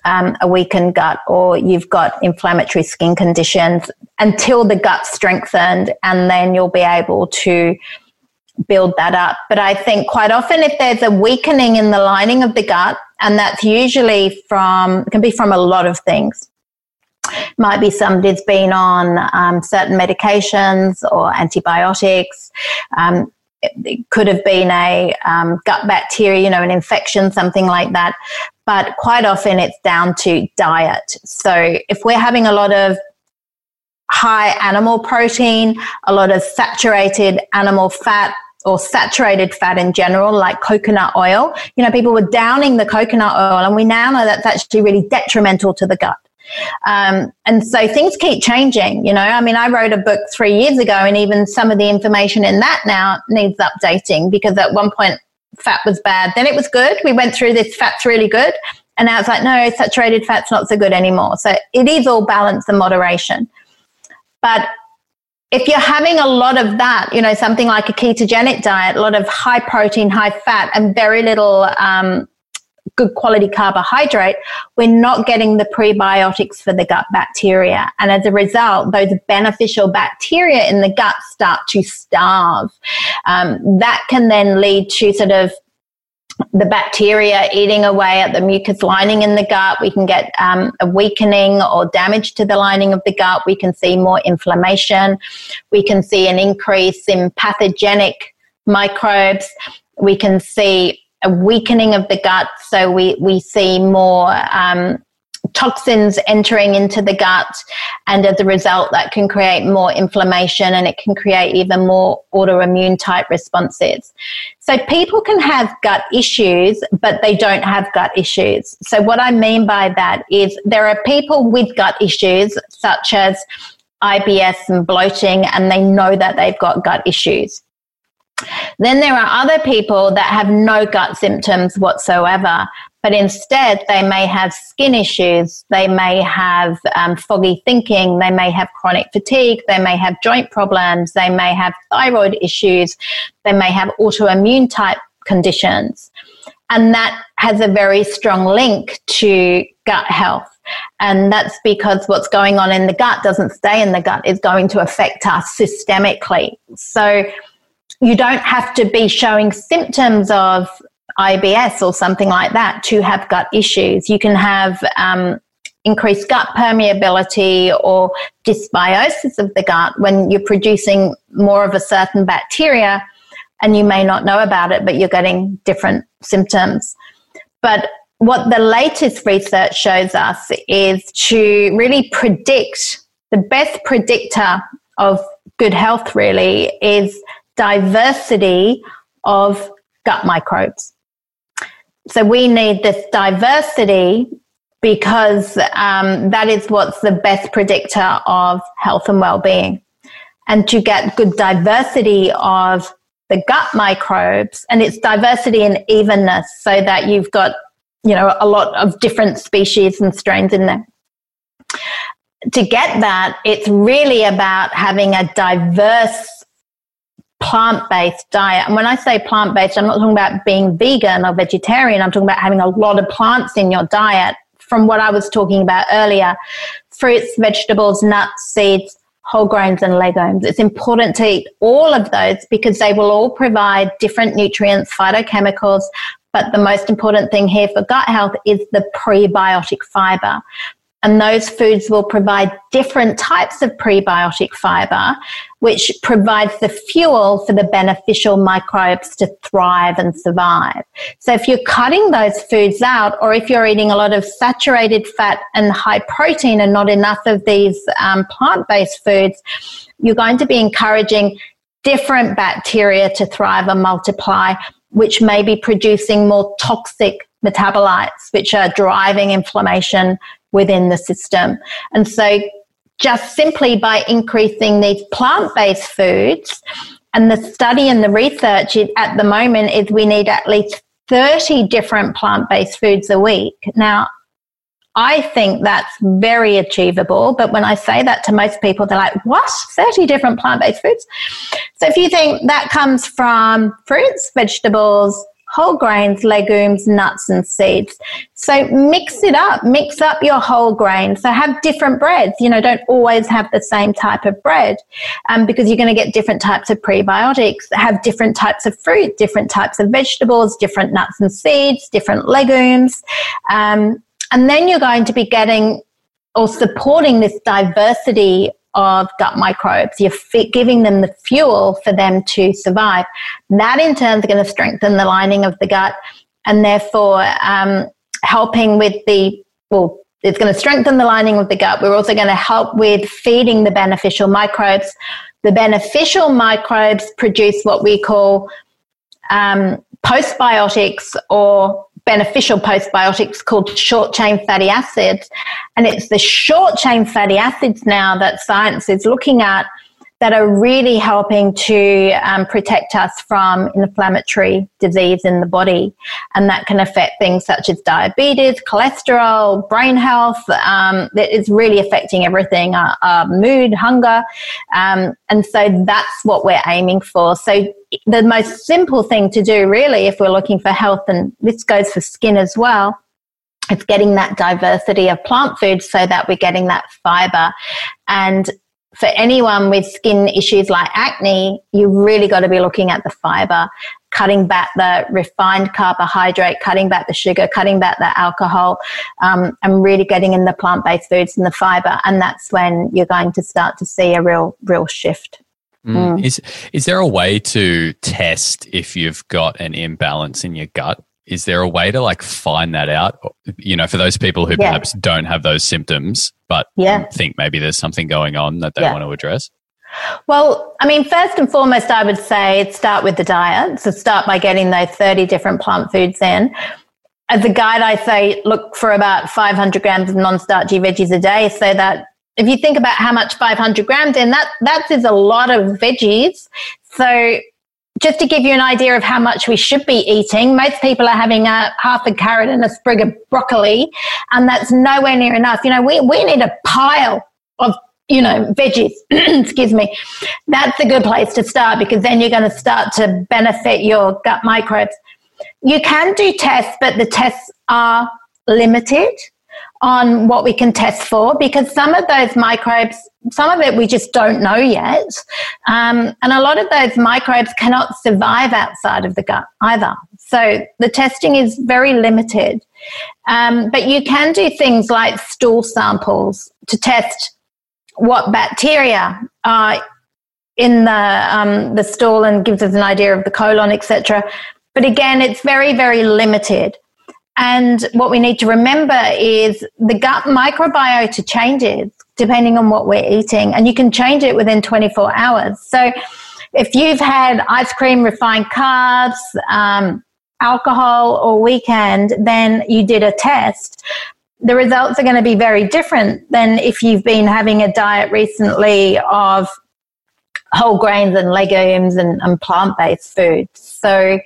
[SPEAKER 2] um, a weakened gut or you've got inflammatory skin conditions until the gut's strengthened and then you'll be able to build that up. But I think quite often if there's a weakening in the lining of the gut, and that's usually from, can be from a lot of things. Might be somebody's been on um, certain medications or antibiotics. Um, it could have been a um, gut bacteria, you know, an infection, something like that. But quite often it's down to diet. So if we're having a lot of high animal protein, a lot of saturated animal fat, or saturated fat in general, like coconut oil. You know, people were downing the coconut oil, and we now know that's actually really detrimental to the gut. Um, and so things keep changing. You know, I mean, I wrote a book three years ago, and even some of the information in that now needs updating because at one point fat was bad, then it was good. We went through this fat's really good. And now it's like, no, saturated fat's not so good anymore. So it is all balance and moderation. But if you're having a lot of that, you know, something like a ketogenic diet, a lot of high protein, high fat, and very little um, good quality carbohydrate, we're not getting the prebiotics for the gut bacteria. And as a result, those beneficial bacteria in the gut start to starve. Um, that can then lead to sort of the bacteria eating away at the mucus lining in the gut. We can get um, a weakening or damage to the lining of the gut. We can see more inflammation. We can see an increase in pathogenic microbes. We can see a weakening of the gut. So we, we see more um, toxins entering into the gut and as a result that can create more inflammation and it can create even more autoimmune type responses so people can have gut issues but they don't have gut issues so what i mean by that is there are people with gut issues such as ibs and bloating and they know that they've got gut issues then there are other people that have no gut symptoms whatsoever, but instead they may have skin issues, they may have um, foggy thinking, they may have chronic fatigue, they may have joint problems, they may have thyroid issues, they may have autoimmune type conditions. And that has a very strong link to gut health. And that's because what's going on in the gut doesn't stay in the gut, it's going to affect us systemically. So you don't have to be showing symptoms of IBS or something like that to have gut issues. You can have um, increased gut permeability or dysbiosis of the gut when you're producing more of a certain bacteria and you may not know about it, but you're getting different symptoms. But what the latest research shows us is to really predict the best predictor of good health, really, is diversity of gut microbes. So we need this diversity because um, that is what's the best predictor of health and well-being. And to get good diversity of the gut microbes, and it's diversity and evenness, so that you've got you know a lot of different species and strains in there. To get that, it's really about having a diverse plant based diet. And when I say plant based, I'm not talking about being vegan or vegetarian. I'm talking about having a lot of plants in your diet from what I was talking about earlier fruits, vegetables, nuts, seeds, whole grains, and legumes. It's important to eat all of those because they will all provide different nutrients, phytochemicals. But the most important thing here for gut health is the prebiotic fiber. And those foods will provide different types of prebiotic fiber, which provides the fuel for the beneficial microbes to thrive and survive. So if you're cutting those foods out, or if you're eating a lot of saturated fat and high protein and not enough of these um, plant based foods, you're going to be encouraging different bacteria to thrive and multiply, which may be producing more toxic metabolites, which are driving inflammation within the system. And so, just simply by increasing these plant based foods, and the study and the research at the moment is we need at least 30 different plant based foods a week. Now, I think that's very achievable. But when I say that to most people, they're like, what? 30 different plant based foods? So if you think that comes from fruits, vegetables, whole grains, legumes, nuts, and seeds. So mix it up, mix up your whole grain. So have different breads. You know, don't always have the same type of bread um, because you're going to get different types of prebiotics. Have different types of fruit, different types of vegetables, different nuts and seeds, different legumes. Um, and then you're going to be getting or supporting this diversity of gut microbes. You're giving them the fuel for them to survive. That in turn is going to strengthen the lining of the gut and therefore um, helping with the, well, it's going to strengthen the lining of the gut. We're also going to help with feeding the beneficial microbes. The beneficial microbes produce what we call um, postbiotics or beneficial postbiotics called short chain fatty acids. And it's the short chain fatty acids now that science is looking at that are really helping to um, protect us from inflammatory disease in the body. And that can affect things such as diabetes, cholesterol, brain health. Um, it's really affecting everything our, our mood, hunger. Um, and so that's what we're aiming for. So the most simple thing to do, really, if we're looking for health, and this goes for skin as well, it's getting that diversity of plant foods so that we're getting that fiber. And for anyone with skin issues like acne, you really got to be looking at the fiber, cutting back the refined carbohydrate, cutting back the sugar, cutting back the alcohol, um, and really getting in the plant based foods and the fiber. And that's when you're going to start to see a real, real shift.
[SPEAKER 1] Mm. Mm. Is is there a way to test if you've got an imbalance in your gut? Is there a way to like find that out? You know, for those people who yeah. perhaps don't have those symptoms, but yeah. think maybe there's something going on that they yeah. want to address?
[SPEAKER 2] Well, I mean, first and foremost, I would say start with the diet. So start by getting those 30 different plant foods in. As a guide, I say look for about 500 grams of non starchy veggies a day so that if you think about how much 500 grams in, that, that is a lot of veggies. So just to give you an idea of how much we should be eating, most people are having a half a carrot and a sprig of broccoli, and that's nowhere near enough. You know, we, we need a pile of you know, veggies, *clears throat* excuse me, that's a good place to start because then you're going to start to benefit your gut microbes. You can do tests, but the tests are limited on what we can test for because some of those microbes, some of it we just don't know yet. Um, and a lot of those microbes cannot survive outside of the gut either. So the testing is very limited. Um, but you can do things like stool samples to test what bacteria are in the, um, the stool and gives us an idea of the colon, etc. But again, it's very, very limited. And what we need to remember is the gut microbiota changes depending on what we're eating, and you can change it within 24 hours. So if you've had ice cream, refined carbs, um, alcohol all weekend, then you did a test. The results are going to be very different than if you've been having a diet recently of whole grains and legumes and, and plant based foods. So,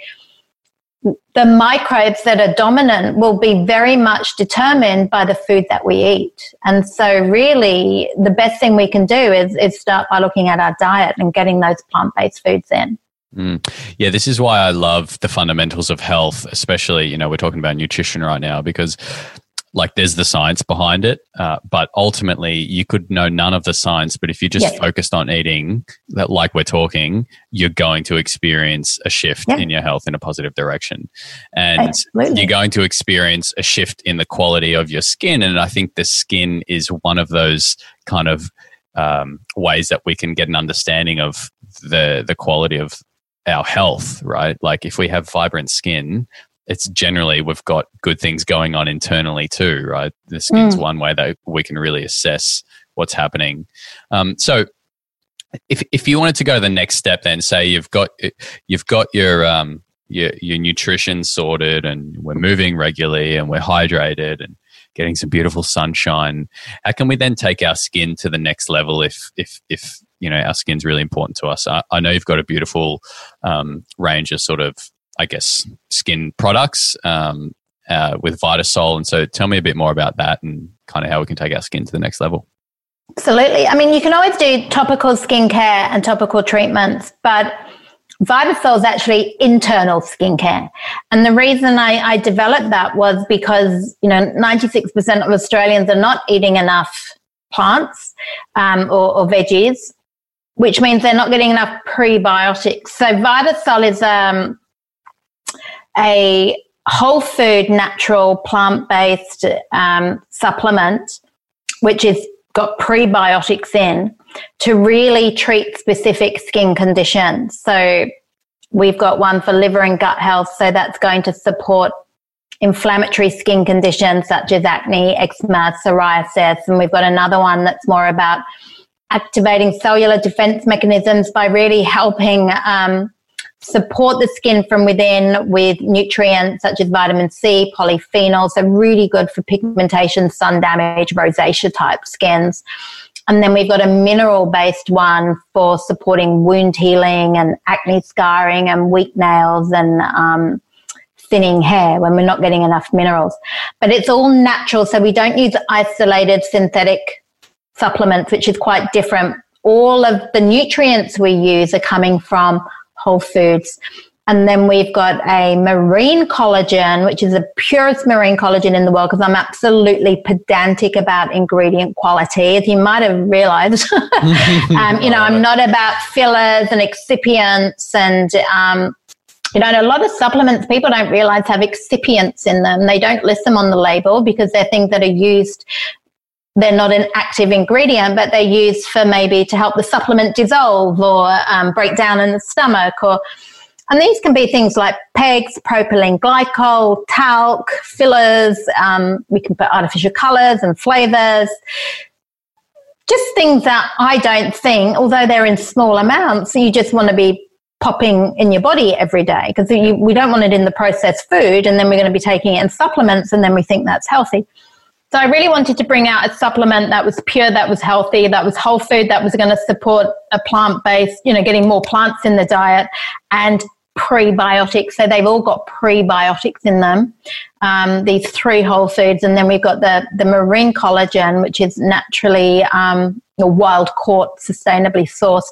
[SPEAKER 2] the microbes that are dominant will be very much determined by the food that we eat. And so, really, the best thing we can do is, is start by looking at our diet and getting those plant based foods in.
[SPEAKER 1] Mm. Yeah, this is why I love the fundamentals of health, especially, you know, we're talking about nutrition right now because like there's the science behind it, uh, but ultimately you could know none of the science. But if you're just focused on eating, that like we're talking, you're going to experience a shift in your health in a positive direction, and Absolutely. you're going to experience a shift in the quality of your skin. And I think the skin is one of those kind of um, ways that we can get an understanding of the the quality of our health, right? Like if we have vibrant skin, it's generally we've got good things going on internally too, right? The skin's mm. one way that we can really assess what's happening. Um, so, if if you wanted to go to the next step, then say you've got you've got your um, your your nutrition sorted, and we're moving regularly, and we're hydrated, and getting some beautiful sunshine. How can we then take our skin to the next level? If if if you know our skin's really important to us. I, I know you've got a beautiful um, range of sort of I guess, skin products um, uh, with Vitasol. And so tell me a bit more about that and kind of how we can take our skin to the next level.
[SPEAKER 2] Absolutely. I mean, you can always do topical skincare and topical treatments, but Vitasol is actually internal skincare. And the reason I, I developed that was because, you know, 96% of Australians are not eating enough plants um, or, or, veggies, which means they're not getting enough prebiotics. So Vitasol is um, a whole food, natural, plant based um, supplement, which has got prebiotics in to really treat specific skin conditions. So we've got one for liver and gut health. So that's going to support inflammatory skin conditions such as acne, eczema, psoriasis. And we've got another one that's more about activating cellular defense mechanisms by really helping um, support the skin from within with nutrients such as vitamin C, polyphenols, so really good for pigmentation, sun damage, rosacea type skins. And then we've got a mineral based one for supporting wound healing and acne scarring and weak nails and um, thinning hair when we're not getting enough minerals. But it's all natural, so we don't use isolated synthetic supplements, which is quite different. All of the nutrients we use are coming from Whole Foods. And then we've got a marine collagen, which is the purest marine collagen in the world because I'm absolutely pedantic about ingredient quality. As you might have realized, *laughs* um, you know, I'm not about fillers and excipients and, um, you know, a lot of supplements people don't realize have excipients in them. They don't list them on the label because they're things that are used they're not an active ingredient, but they're used for maybe to help the supplement dissolve or um, break down in the stomach or and these can be things like PEGs, propylene glycol, talc, fillers. Um, we can put artificial colors and flavors. Just things that I don't think, although they're in small amounts, you just want to be popping in your body every day because we don't want it in the processed food and then we're going to be taking it in supplements and then we think that's healthy. So I really wanted to bring out a supplement that was pure, that was healthy, that was whole food, that was going to support a plant based, you know, getting more plants in the diet and prebiotics. So they've all got prebiotics in them. Um, these three whole foods, and then we've got the the marine collagen, which is naturally um, wild caught, sustainably sourced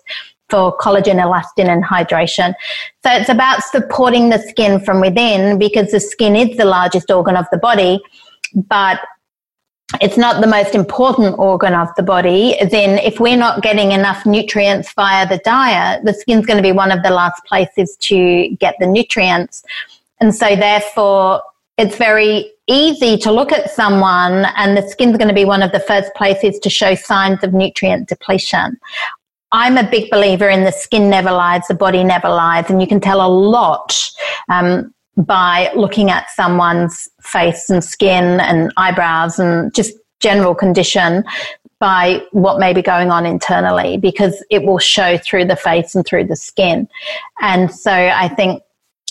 [SPEAKER 2] for collagen, elastin, and hydration. So it's about supporting the skin from within because the skin is the largest organ of the body, but it's not the most important organ of the body, then if we're not getting enough nutrients via the diet, the skin's going to be one of the last places to get the nutrients. And so therefore, it's very easy to look at someone and the skin's going to be one of the first places to show signs of nutrient depletion. I'm a big believer in the skin never lies, the body never lies, and you can tell a lot um, by looking at someone's face and skin and eyebrows and just general condition by what may be going on internally because it will show through the face and through the skin. And so I think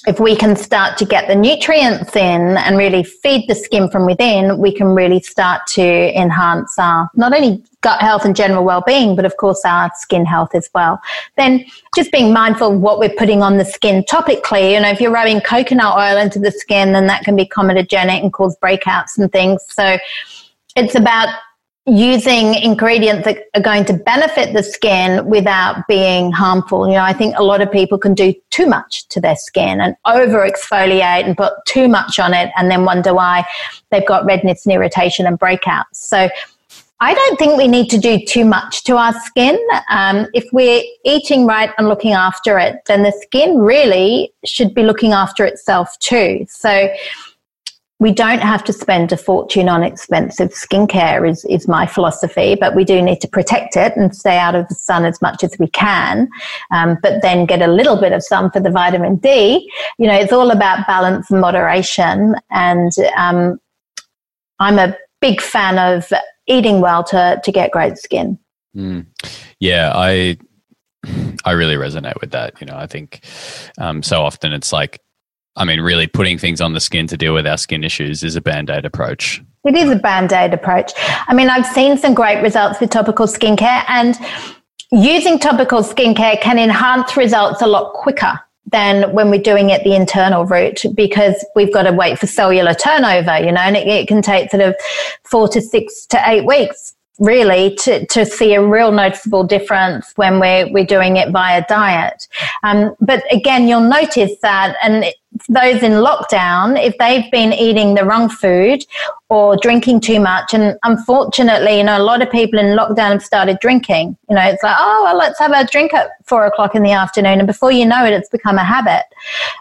[SPEAKER 2] if we can start to get the nutrients in and really feed the skin from within, we can really start to enhance our not only gut health and general well-being, but of course our skin health as well. Then just being mindful of what we're putting on the skin topically. You know, if you're rubbing coconut oil into the skin, then that can be comedogenic and cause breakouts and things. So it's about using ingredients that are going to benefit the skin without being harmful. You know, I think a lot of people can do too much to their skin and over exfoliate and put too much on it and then wonder why they've got redness and irritation and breakouts. So I don't think we need to do too much to our skin. Um, if we're eating right and looking after it, then the skin really should be looking after itself too. So we don't have to spend a fortune on expensive skincare is, is my philosophy, but we do need to protect it and stay out of the sun as much as we can, um, but then get a little bit of sun for the vitamin D. You know, it's all about balance and moderation. And um, I'm a big fan of eating well to to get great skin.
[SPEAKER 1] Mm. Yeah, I I really resonate with that. You know, I think um, so often it's like, I mean, really putting things on the skin to deal with our skin issues is a band aid approach.
[SPEAKER 2] It is a band aid approach. I mean, I've seen some great results with topical skincare, and using topical skincare can enhance results a lot quicker than when we're doing it the internal route because we've got to wait for cellular turnover, you know, and it, it can take sort of four to six to eight weeks really to, to see a real noticeable difference when we're, we're doing it via diet. Um, but again, you'll notice that, and those in lockdown, if they've been eating the wrong food or drinking too much, and unfortunately, you know, a lot of people in lockdown have started drinking. You know, it's like, oh, well, let's have a drink at four o'clock in the afternoon, and before you know it, it's become a habit.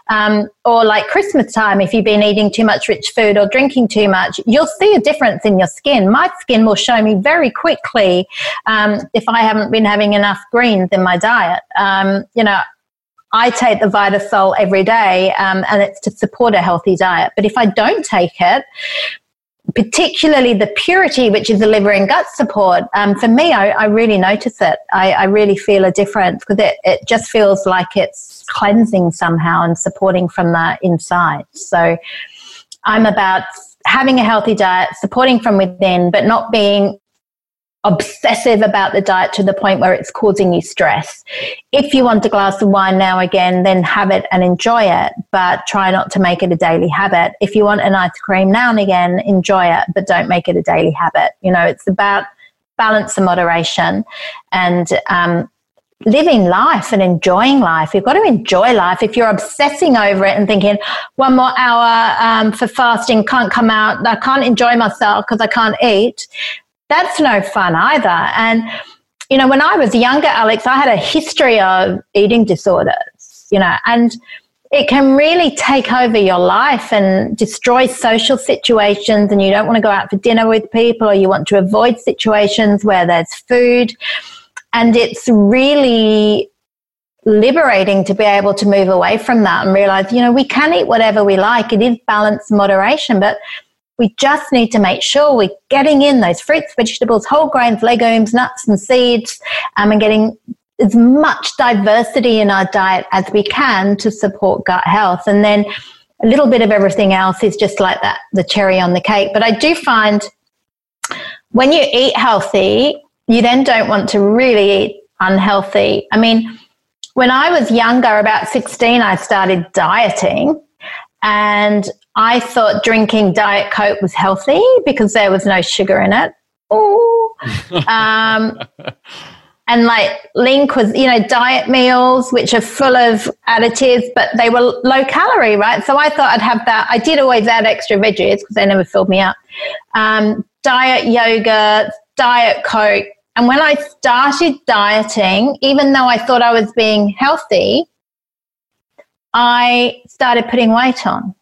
[SPEAKER 2] Um, or like Christmas time, if you've been eating too much rich food or drinking too much, you'll see a difference in your skin. My skin will show me very quickly um, if I haven't been having enough greens in my diet. Um, you know, I take the Vitasol every day, um, and it's to support a healthy diet. But if I don't take it, particularly the purity, which is the liver and gut support, um, for me, I, I, really notice it. I, I really feel a difference because it, it just feels like it's cleansing somehow and supporting from the inside. So I'm about having a healthy diet, supporting from within, but not being obsessive about the diet to the point where it's causing you stress. If you want a glass of wine now again, then have it and enjoy it, but try not to make it a daily habit. If you want an ice cream now and again, enjoy it, but don't make it a daily habit. You know, it's about balance and moderation and um, living life and enjoying life. You've got to enjoy life. If you're obsessing over it and thinking, one more hour um, for fasting, can't come out, I can't enjoy myself because I can't eat, that's no fun either. And, you know, when I was younger, Alex, I had a history of eating disorders, you know, and it can really take over your life and destroy social situations. And you don't want to go out for dinner with people or you want to avoid situations where there's food. And it's really liberating to be able to move away from that and realize you know we can eat whatever we like. It is balance moderation but we just need to make sure we're getting in those fruits, vegetables, whole grains, legumes, nuts, and seeds, um, and getting as much diversity in our diet as we can to support gut health. And then a little bit of everything else is just like that, the cherry on the cake. But I do find when you eat healthy, you then don't want to really eat unhealthy. I mean, when I was younger, about 16, I started dieting. And I thought drinking Diet Coke was healthy because there was no sugar in it. Oh. *laughs* um, and like Lean Cuisine, you know, diet meals, which are full of additives, but they were low calorie, right? So I thought I'd have that. I did always add extra veggies because they never filled me up. Um, diet yoga, Diet Coke. And when I started dieting, even though I thought I was being healthy, I started putting weight on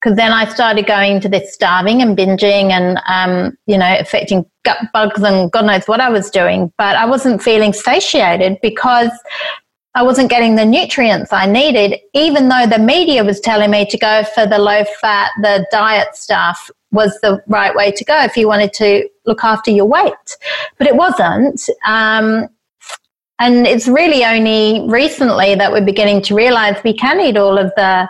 [SPEAKER 2] because then I started going to this starving and binging and, um, you know, affecting gut bugs and God knows what I was doing. But I wasn't feeling satiated because I wasn't getting the nutrients I needed, even though the media was telling me to go for the low fat, the diet stuff was the right way to go if you wanted to look after your weight. But it wasn't. Um, and it's really only recently that we're beginning to realize we can eat all of the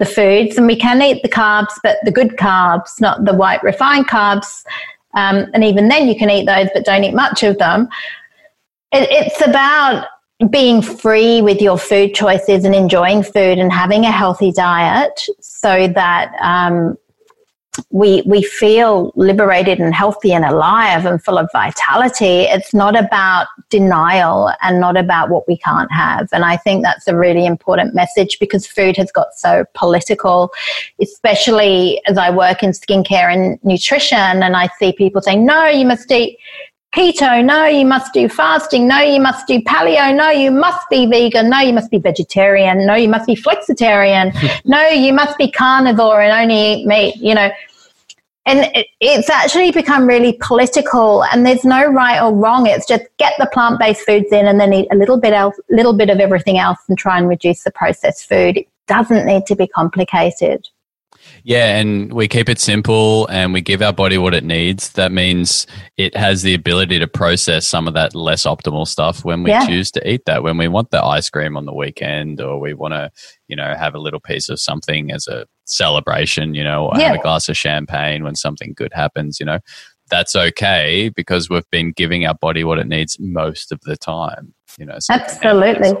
[SPEAKER 2] the foods and we can eat the carbs, but the good carbs, not the white refined carbs. Um, and even then, you can eat those, but don't eat much of them. It, it's about being free with your food choices and enjoying food and having a healthy diet so that um, we we feel liberated and healthy and alive and full of vitality. It's not about denial and not about what we can't have. And I think that's a really important message because food has got so political, especially as I work in skincare and nutrition. And I see people saying, "No, you must eat keto, no, you must do fasting, no, you must do paleo, no, you must be vegan, no, you must be vegetarian, no, you must be flexitarian, *laughs* no, you must be carnivore and only eat meat, you know. And it, it's actually become really political, and there's no right or wrong. It's just get the plant-based foods in, and then eat a little bit else, little bit of everything else, and try and reduce the processed food. It doesn't need to be complicated.
[SPEAKER 1] Yeah, and we keep it simple and we give our body what it needs. That means it has the ability to process some of that less optimal stuff when we yeah. choose to eat that. When we want the ice cream on the weekend or we want to, you know, have a little piece of something as a celebration, you know, or yeah. have a glass of champagne when something good happens, you know. That's okay because we've been giving our body what it needs most of the time, you know.
[SPEAKER 2] So Absolutely.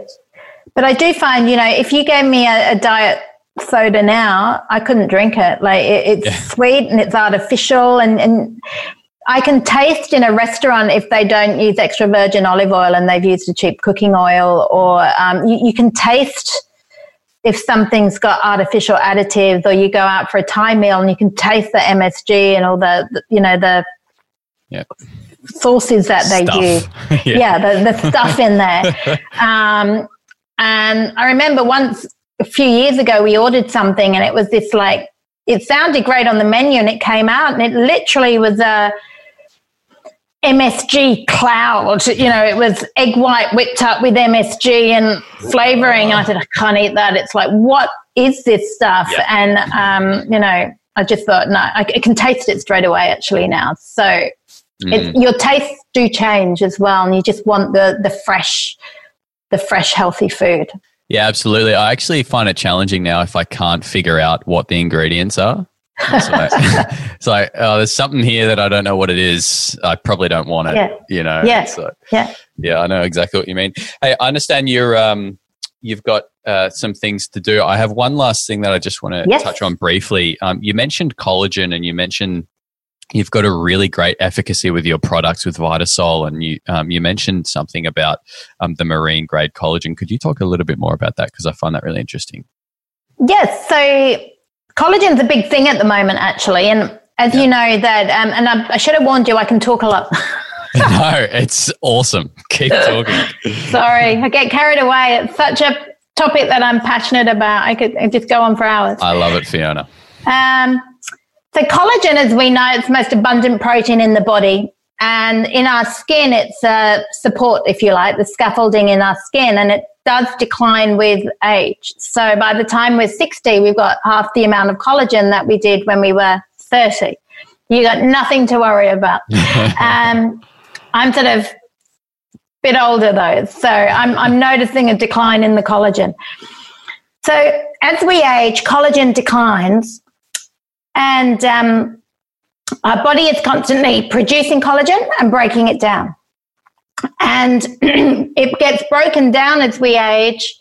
[SPEAKER 2] But I do find, you know, if you gave me a, a diet soda now, I couldn't drink it. Like it, it's yeah. sweet and it's artificial, and, and I can taste in a restaurant if they don't use extra virgin olive oil and they've used a cheap cooking oil, or um, you, you, can taste if something's got artificial additives, or you go out for a Thai meal and you can taste the MSG and all the, the you know the
[SPEAKER 1] yeah.
[SPEAKER 2] sauces that they stuff. use. *laughs* yeah, yeah the, the stuff in there. *laughs* Um, and I remember once a few years ago we ordered something and it was this like it sounded great on the menu and it came out and it literally was a MSG cloud. You know, it was egg white whipped up with MSG and flavoring. And I said, I can't eat that. It's like, what is this stuff? Yeah. And, um, you know, I just thought, no, I, I, can taste it straight away actually now. So mm. it, your tastes do change as well. And you just want the, the fresh, the fresh, healthy food.
[SPEAKER 1] Yeah, absolutely. I actually find it challenging now if I can't figure out what the ingredients are. It's like, *laughs* *laughs* it's like oh, there's something here that I don't know what it is. I probably don't want it. Yeah. You know.
[SPEAKER 2] Yeah. So, yeah.
[SPEAKER 1] Yeah, I know exactly what you mean. Hey, I understand you're um you've got uh, some things to do. I have one last thing that I just want to yes. touch on briefly. Um, you mentioned collagen and you mentioned you've got a really great efficacy with your products with Vitasol, and you um, you mentioned something about um, the marine grade collagen. Could you talk a little bit more about that because I find that really interesting.
[SPEAKER 2] Yes, so collagen's a big thing at the moment, actually, and as yeah. you know that, um, and I, I, should have warned you, I can talk a lot. *laughs* *laughs*
[SPEAKER 1] no, it's awesome. Keep talking.
[SPEAKER 2] Sorry, I get carried away. It's such a topic that I'm passionate about. I could just go on for hours.
[SPEAKER 1] I love it, Fiona.
[SPEAKER 2] Um, so, collagen, as we know, it's the most abundant protein in the body. And in our skin, it's a support, if you like, the scaffolding in our skin, and it does decline with age. So, by the time we're 60, we've got half the amount of collagen that we did when we were 30. You got nothing to worry about. *laughs* um, I'm sort of a bit older though, so I'm, I'm noticing a decline in the collagen. So, as we age, collagen declines and um, our body is constantly producing collagen and breaking it down. And *clears throat* it gets broken down as we age,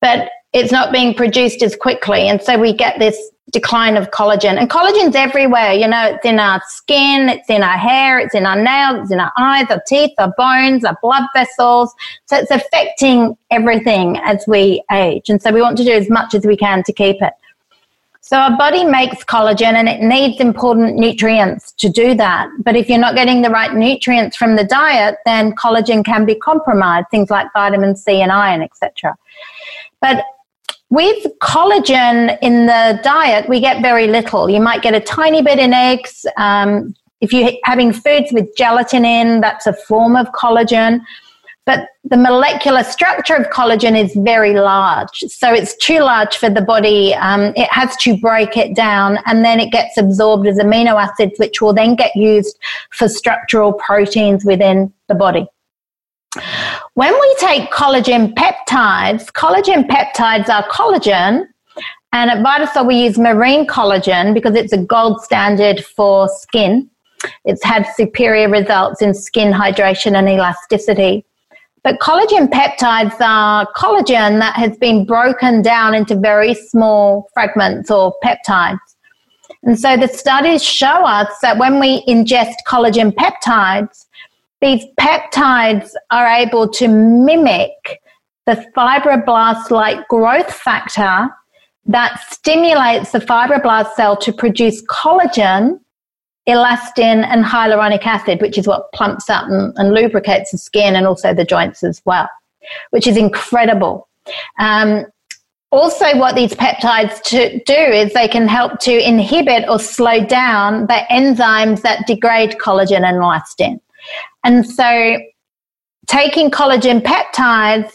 [SPEAKER 2] but it's not being produced as quickly. And so we get this decline of collagen. And collagen's everywhere. You know, it's in our skin, it's in our hair, it's in our nails, it's in our eyes, our teeth, our bones, our blood vessels. So it's affecting everything as we age. And so we want to do as much as we can to keep it. So our body makes collagen and it needs important nutrients to do that. But if you're not getting the right nutrients from the diet, then collagen can be compromised, things like vitamin C and iron, etc. But with collagen in the diet, we get very little. You might get a tiny bit in eggs. Um, if you're having foods with gelatin in, that's a form of collagen. But the molecular structure of collagen is very large. So it's too large for the body. Um, it has to break it down and then it gets absorbed as amino acids, which will then get used for structural proteins within the body. When we take collagen peptides, collagen peptides are collagen, and at Vitasol we use marine collagen because it's a gold standard for skin. It's had superior results in skin hydration and elasticity. But collagen peptides are collagen that has been broken down into very small fragments or peptides. And so the studies show us that when we ingest collagen peptides, these peptides are able to mimic the fibroblast like growth factor that stimulates the fibroblast cell to produce collagen, elastin, and hyaluronic acid, which is what plumps up and, and lubricates the skin and also the joints as well, which is incredible. Um, also, what these peptides do is they can help to inhibit or slow down the enzymes that degrade collagen and elastin. And so, taking collagen peptides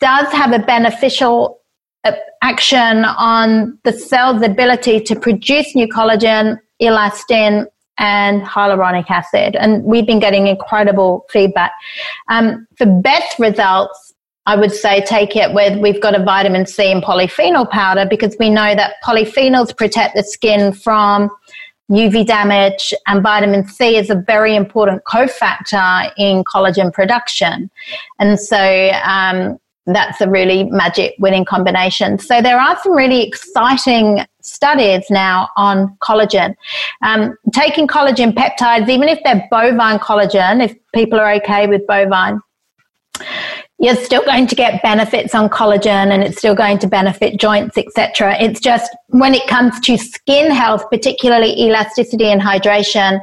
[SPEAKER 2] does have a beneficial uh, action on the cell's ability to produce new collagen, elastin, and hyaluronic acid. And we've been getting incredible feedback. Um, for best results, I would say take it with we've got a vitamin C and polyphenol powder because we know that polyphenols protect the skin from UV damage, and vitamin C is a very important cofactor in collagen production. And so um, that's a really magic winning combination. So there are some really exciting studies now on collagen. Um, taking collagen peptides, even if they're bovine collagen, if people are okay with bovine, you're still going to get benefits on collagen and it's still going to benefit joints etc it's just when it comes to skin health particularly elasticity and hydration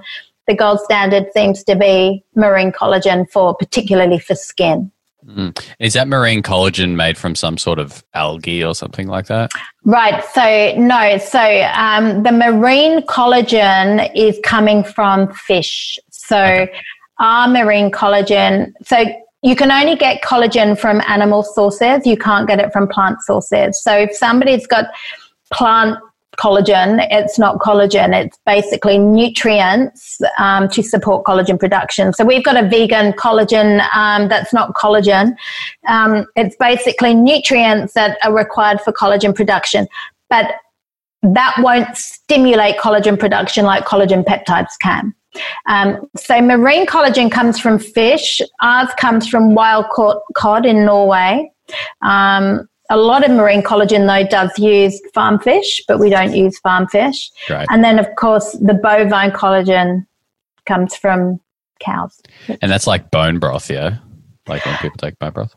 [SPEAKER 2] the gold standard seems to be marine collagen for particularly for skin
[SPEAKER 1] mm. Is that marine collagen made from some sort of algae or something like that?
[SPEAKER 2] Right. So, no. So, um, the marine collagen is coming from fish. So, okay. our marine collagen, so you can only get collagen from animal sources. You can't get it from plant sources. So if somebody's got plant collagen, it's not collagen. It's basically nutrients um, to support collagen production. So we've got a vegan collagen um, that's not collagen. Um, it's basically nutrients that are required for collagen production. But that won't stimulate collagen production like collagen peptides can. Um, so marine collagen comes from fish. Ours comes from wild caught cod in Norway. Um, a lot of marine collagen though does use farm fish, but we don't use farm fish. Right. And then of course the bovine collagen comes from cows.
[SPEAKER 1] And that's like bone broth, yeah. Like when people take bone broth.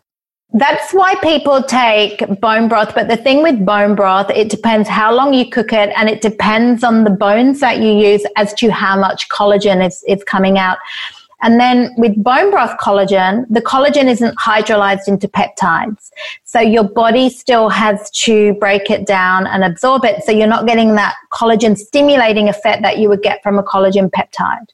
[SPEAKER 2] That's why people take bone broth. But the thing with bone broth, it depends how long you cook it and it depends on the bones that you use as to how much collagen is, is coming out. And then with bone broth collagen, the collagen isn't hydrolyzed into peptides. So your body still has to break it down and absorb it. So you're not getting that collagen stimulating effect that you would get from a collagen peptide.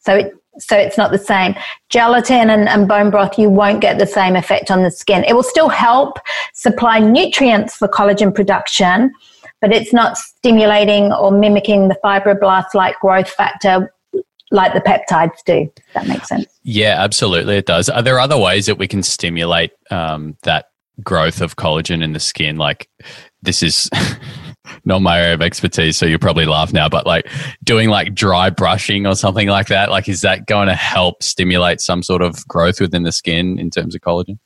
[SPEAKER 2] So it so it's not the same. Gelatin and, and, bone broth, you won't get the same effect on the skin. It will still help supply nutrients for collagen production, but it's not stimulating or mimicking the fibroblast like growth factor like the peptides do. that makes sense.
[SPEAKER 1] Yeah, absolutely, it does. Are there other ways that we can stimulate um, that growth of collagen in the skin? Like, this is. *laughs* not my area of expertise, so you probably laugh now, but like doing like dry brushing or something like that, like is that going to help stimulate some sort of growth within the skin in terms of collagen?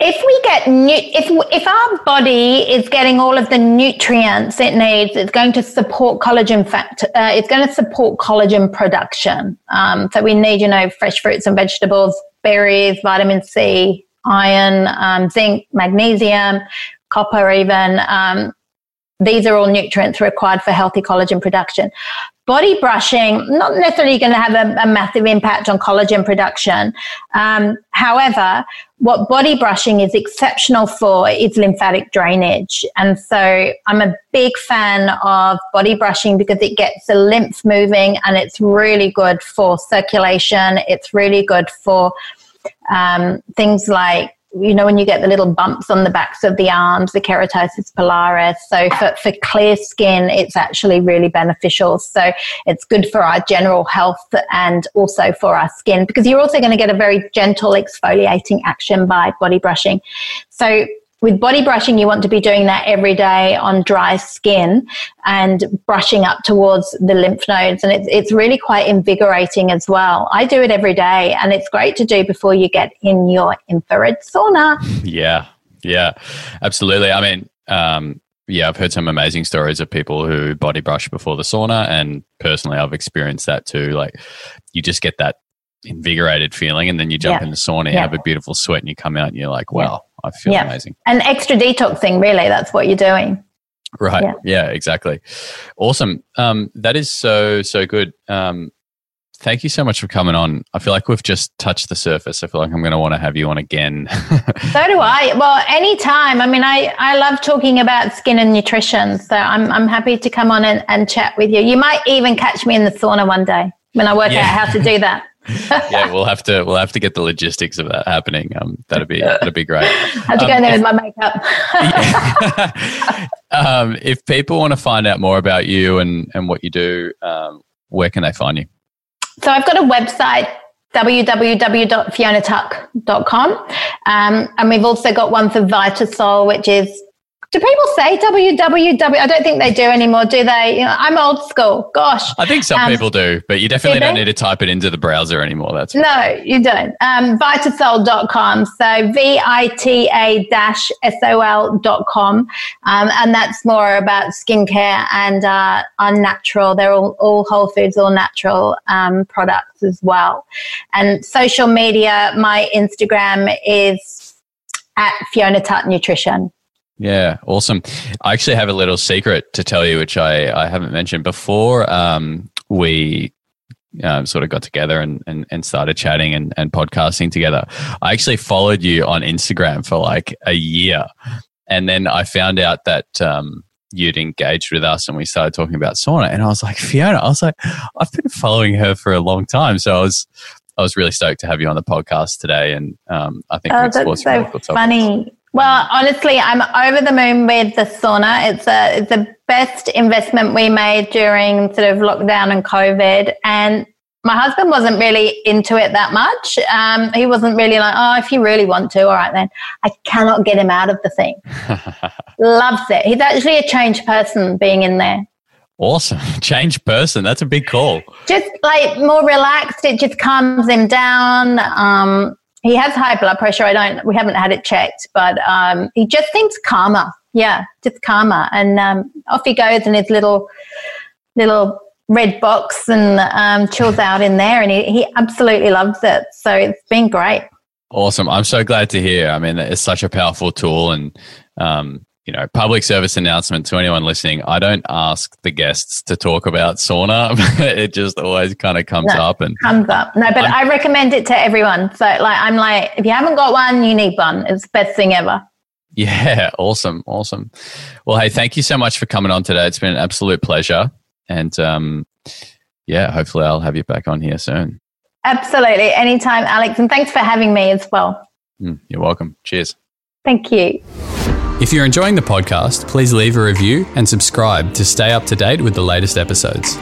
[SPEAKER 2] If we get nu- if if our body is getting all of the nutrients it needs, it's going to support collagen factor. Uh, it's going to support collagen production. Um, so we need, you know, fresh fruits and vegetables, berries, vitamin C, iron, um, zinc, magnesium, copper, even. Um, these are all nutrients required for healthy collagen production. Body brushing, not necessarily going to have a, a massive impact on collagen production. Um, however, what body brushing is exceptional for is lymphatic drainage. And so I'm a big fan of body brushing because it gets the lymph moving and it's really good for circulation. It's really good for um, things like you know, when you get the little bumps on the backs of the arms, the keratosis pilaris. So for, for clear skin, it's actually really beneficial. So it's good for our general health and also for our skin because you're also going to get a very gentle exfoliating action by body brushing. So with body brushing, you want to be doing that every day on dry skin and brushing up towards the lymph nodes. And it's, it's really quite invigorating as well. I do it every day, and it's great to do before you get in your infrared sauna. *laughs*
[SPEAKER 1] Yeah, yeah, absolutely. I mean, um, yeah, I've heard some amazing stories of people who body brush before the sauna, and personally, I've experienced that too. Like, you just get that invigorated feeling, and then you jump
[SPEAKER 2] Yeah.
[SPEAKER 1] in the sauna, you
[SPEAKER 2] Yeah.
[SPEAKER 1] have a beautiful sweat, and you come out, and you're like, "Wow, I feel
[SPEAKER 2] Yeah.
[SPEAKER 1] amazing."
[SPEAKER 2] An extra detoxing, really. That's what you're doing.
[SPEAKER 1] Right?
[SPEAKER 2] Yeah.
[SPEAKER 1] Yeah, exactly. Awesome. Um, that is so so good. Um, thank you so much for coming on. I feel like we've just touched the surface. I feel like I'm going to want to have you on again. *laughs*
[SPEAKER 2] So do I. Well, anytime. I mean, I, I love talking about skin and nutrition. So I'm, I'm happy to come on and, and chat with you. You might even catch me in the sauna one day when I work
[SPEAKER 1] Yeah.
[SPEAKER 2] out how to do that. *laughs*
[SPEAKER 1] yeah, we'll have to we'll have to get the logistics of that happening. Um, that'd be that'd be great.
[SPEAKER 2] I have to go in there with my makeup. *laughs*
[SPEAKER 1] um, if people want to find out more about you and and what you do, um, where can they find you?
[SPEAKER 2] So I've got a website, www.fionatuck.com. Um, and we've also got one for Vitasol, which is, do people say www? I don't think they do anymore, do they? You know, I'm old school. Gosh.
[SPEAKER 1] I think some
[SPEAKER 2] Um,
[SPEAKER 1] people do, but you definitely
[SPEAKER 2] do
[SPEAKER 1] don't need to type it into the browser anymore. That's
[SPEAKER 2] No, you don't. Um, Vitasol.com. So V I T A dash S O L.com. Um, and that's more about skincare and uh, are natural. They're all, all whole foods, all natural um, products as well. And social media, my Instagram is at Fiona Tuck Nutrition.
[SPEAKER 1] Yeah, awesome. I actually have a little secret to tell you, which I, I haven't mentioned before. Um, we um, sort of got together and, and, and started chatting and, and podcasting together. I actually followed you on Instagram for like a year. And then I found out that um, you'd engaged with us and we started talking about sauna. And I was like, Fiona, I was like, I've been following her for a long time. So I was. I was really stoked to have you on the podcast today, and um, I think we
[SPEAKER 2] Oh,
[SPEAKER 1] explored
[SPEAKER 2] that's
[SPEAKER 1] some really
[SPEAKER 2] so
[SPEAKER 1] cool topics.
[SPEAKER 2] funny. Well, honestly, I'm over the moon with the sauna. It's a it's the best investment we made during sort of lockdown and COVID. And my husband wasn't really into it that much. Um, he wasn't really like, oh, if you really want to, all right then. I cannot get him out of the thing. *laughs* Loves it. He's actually a changed person being in there.
[SPEAKER 1] Awesome. *laughs* Change person. That's a big call.
[SPEAKER 2] just like more relaxed. It just calms him down. Um, he has high blood pressure. I don't. We haven't had it checked, but um, he just seems calmer. Yeah, just calmer. And um, off he goes in his little little red box and um, chills out in there. And he, he absolutely loves it. So it's been great.
[SPEAKER 1] Awesome. I'm so glad to hear. I mean, it's such a powerful tool and, um, you know, public service announcement to anyone listening. I don't ask the guests to talk about sauna. *laughs* it just always kind of comes
[SPEAKER 2] No.
[SPEAKER 1] up and
[SPEAKER 2] Comes up. No, but i recommend it to everyone. So like I'm like, if you haven't got one, you need one. It's the best thing ever.
[SPEAKER 1] yeah, *laughs* awesome. Awesome. Well, hey, thank you so much for coming on today. It's been an absolute pleasure. And, um, yeah, hopefully I'll have you back on here soon.
[SPEAKER 2] Absolutely. Anytime, Alex. And thanks for having me as well.
[SPEAKER 1] Mm, you're welcome. Cheers.
[SPEAKER 2] Thank you.
[SPEAKER 1] If you're enjoying the podcast, please leave a review and subscribe to stay up to date with the latest episodes.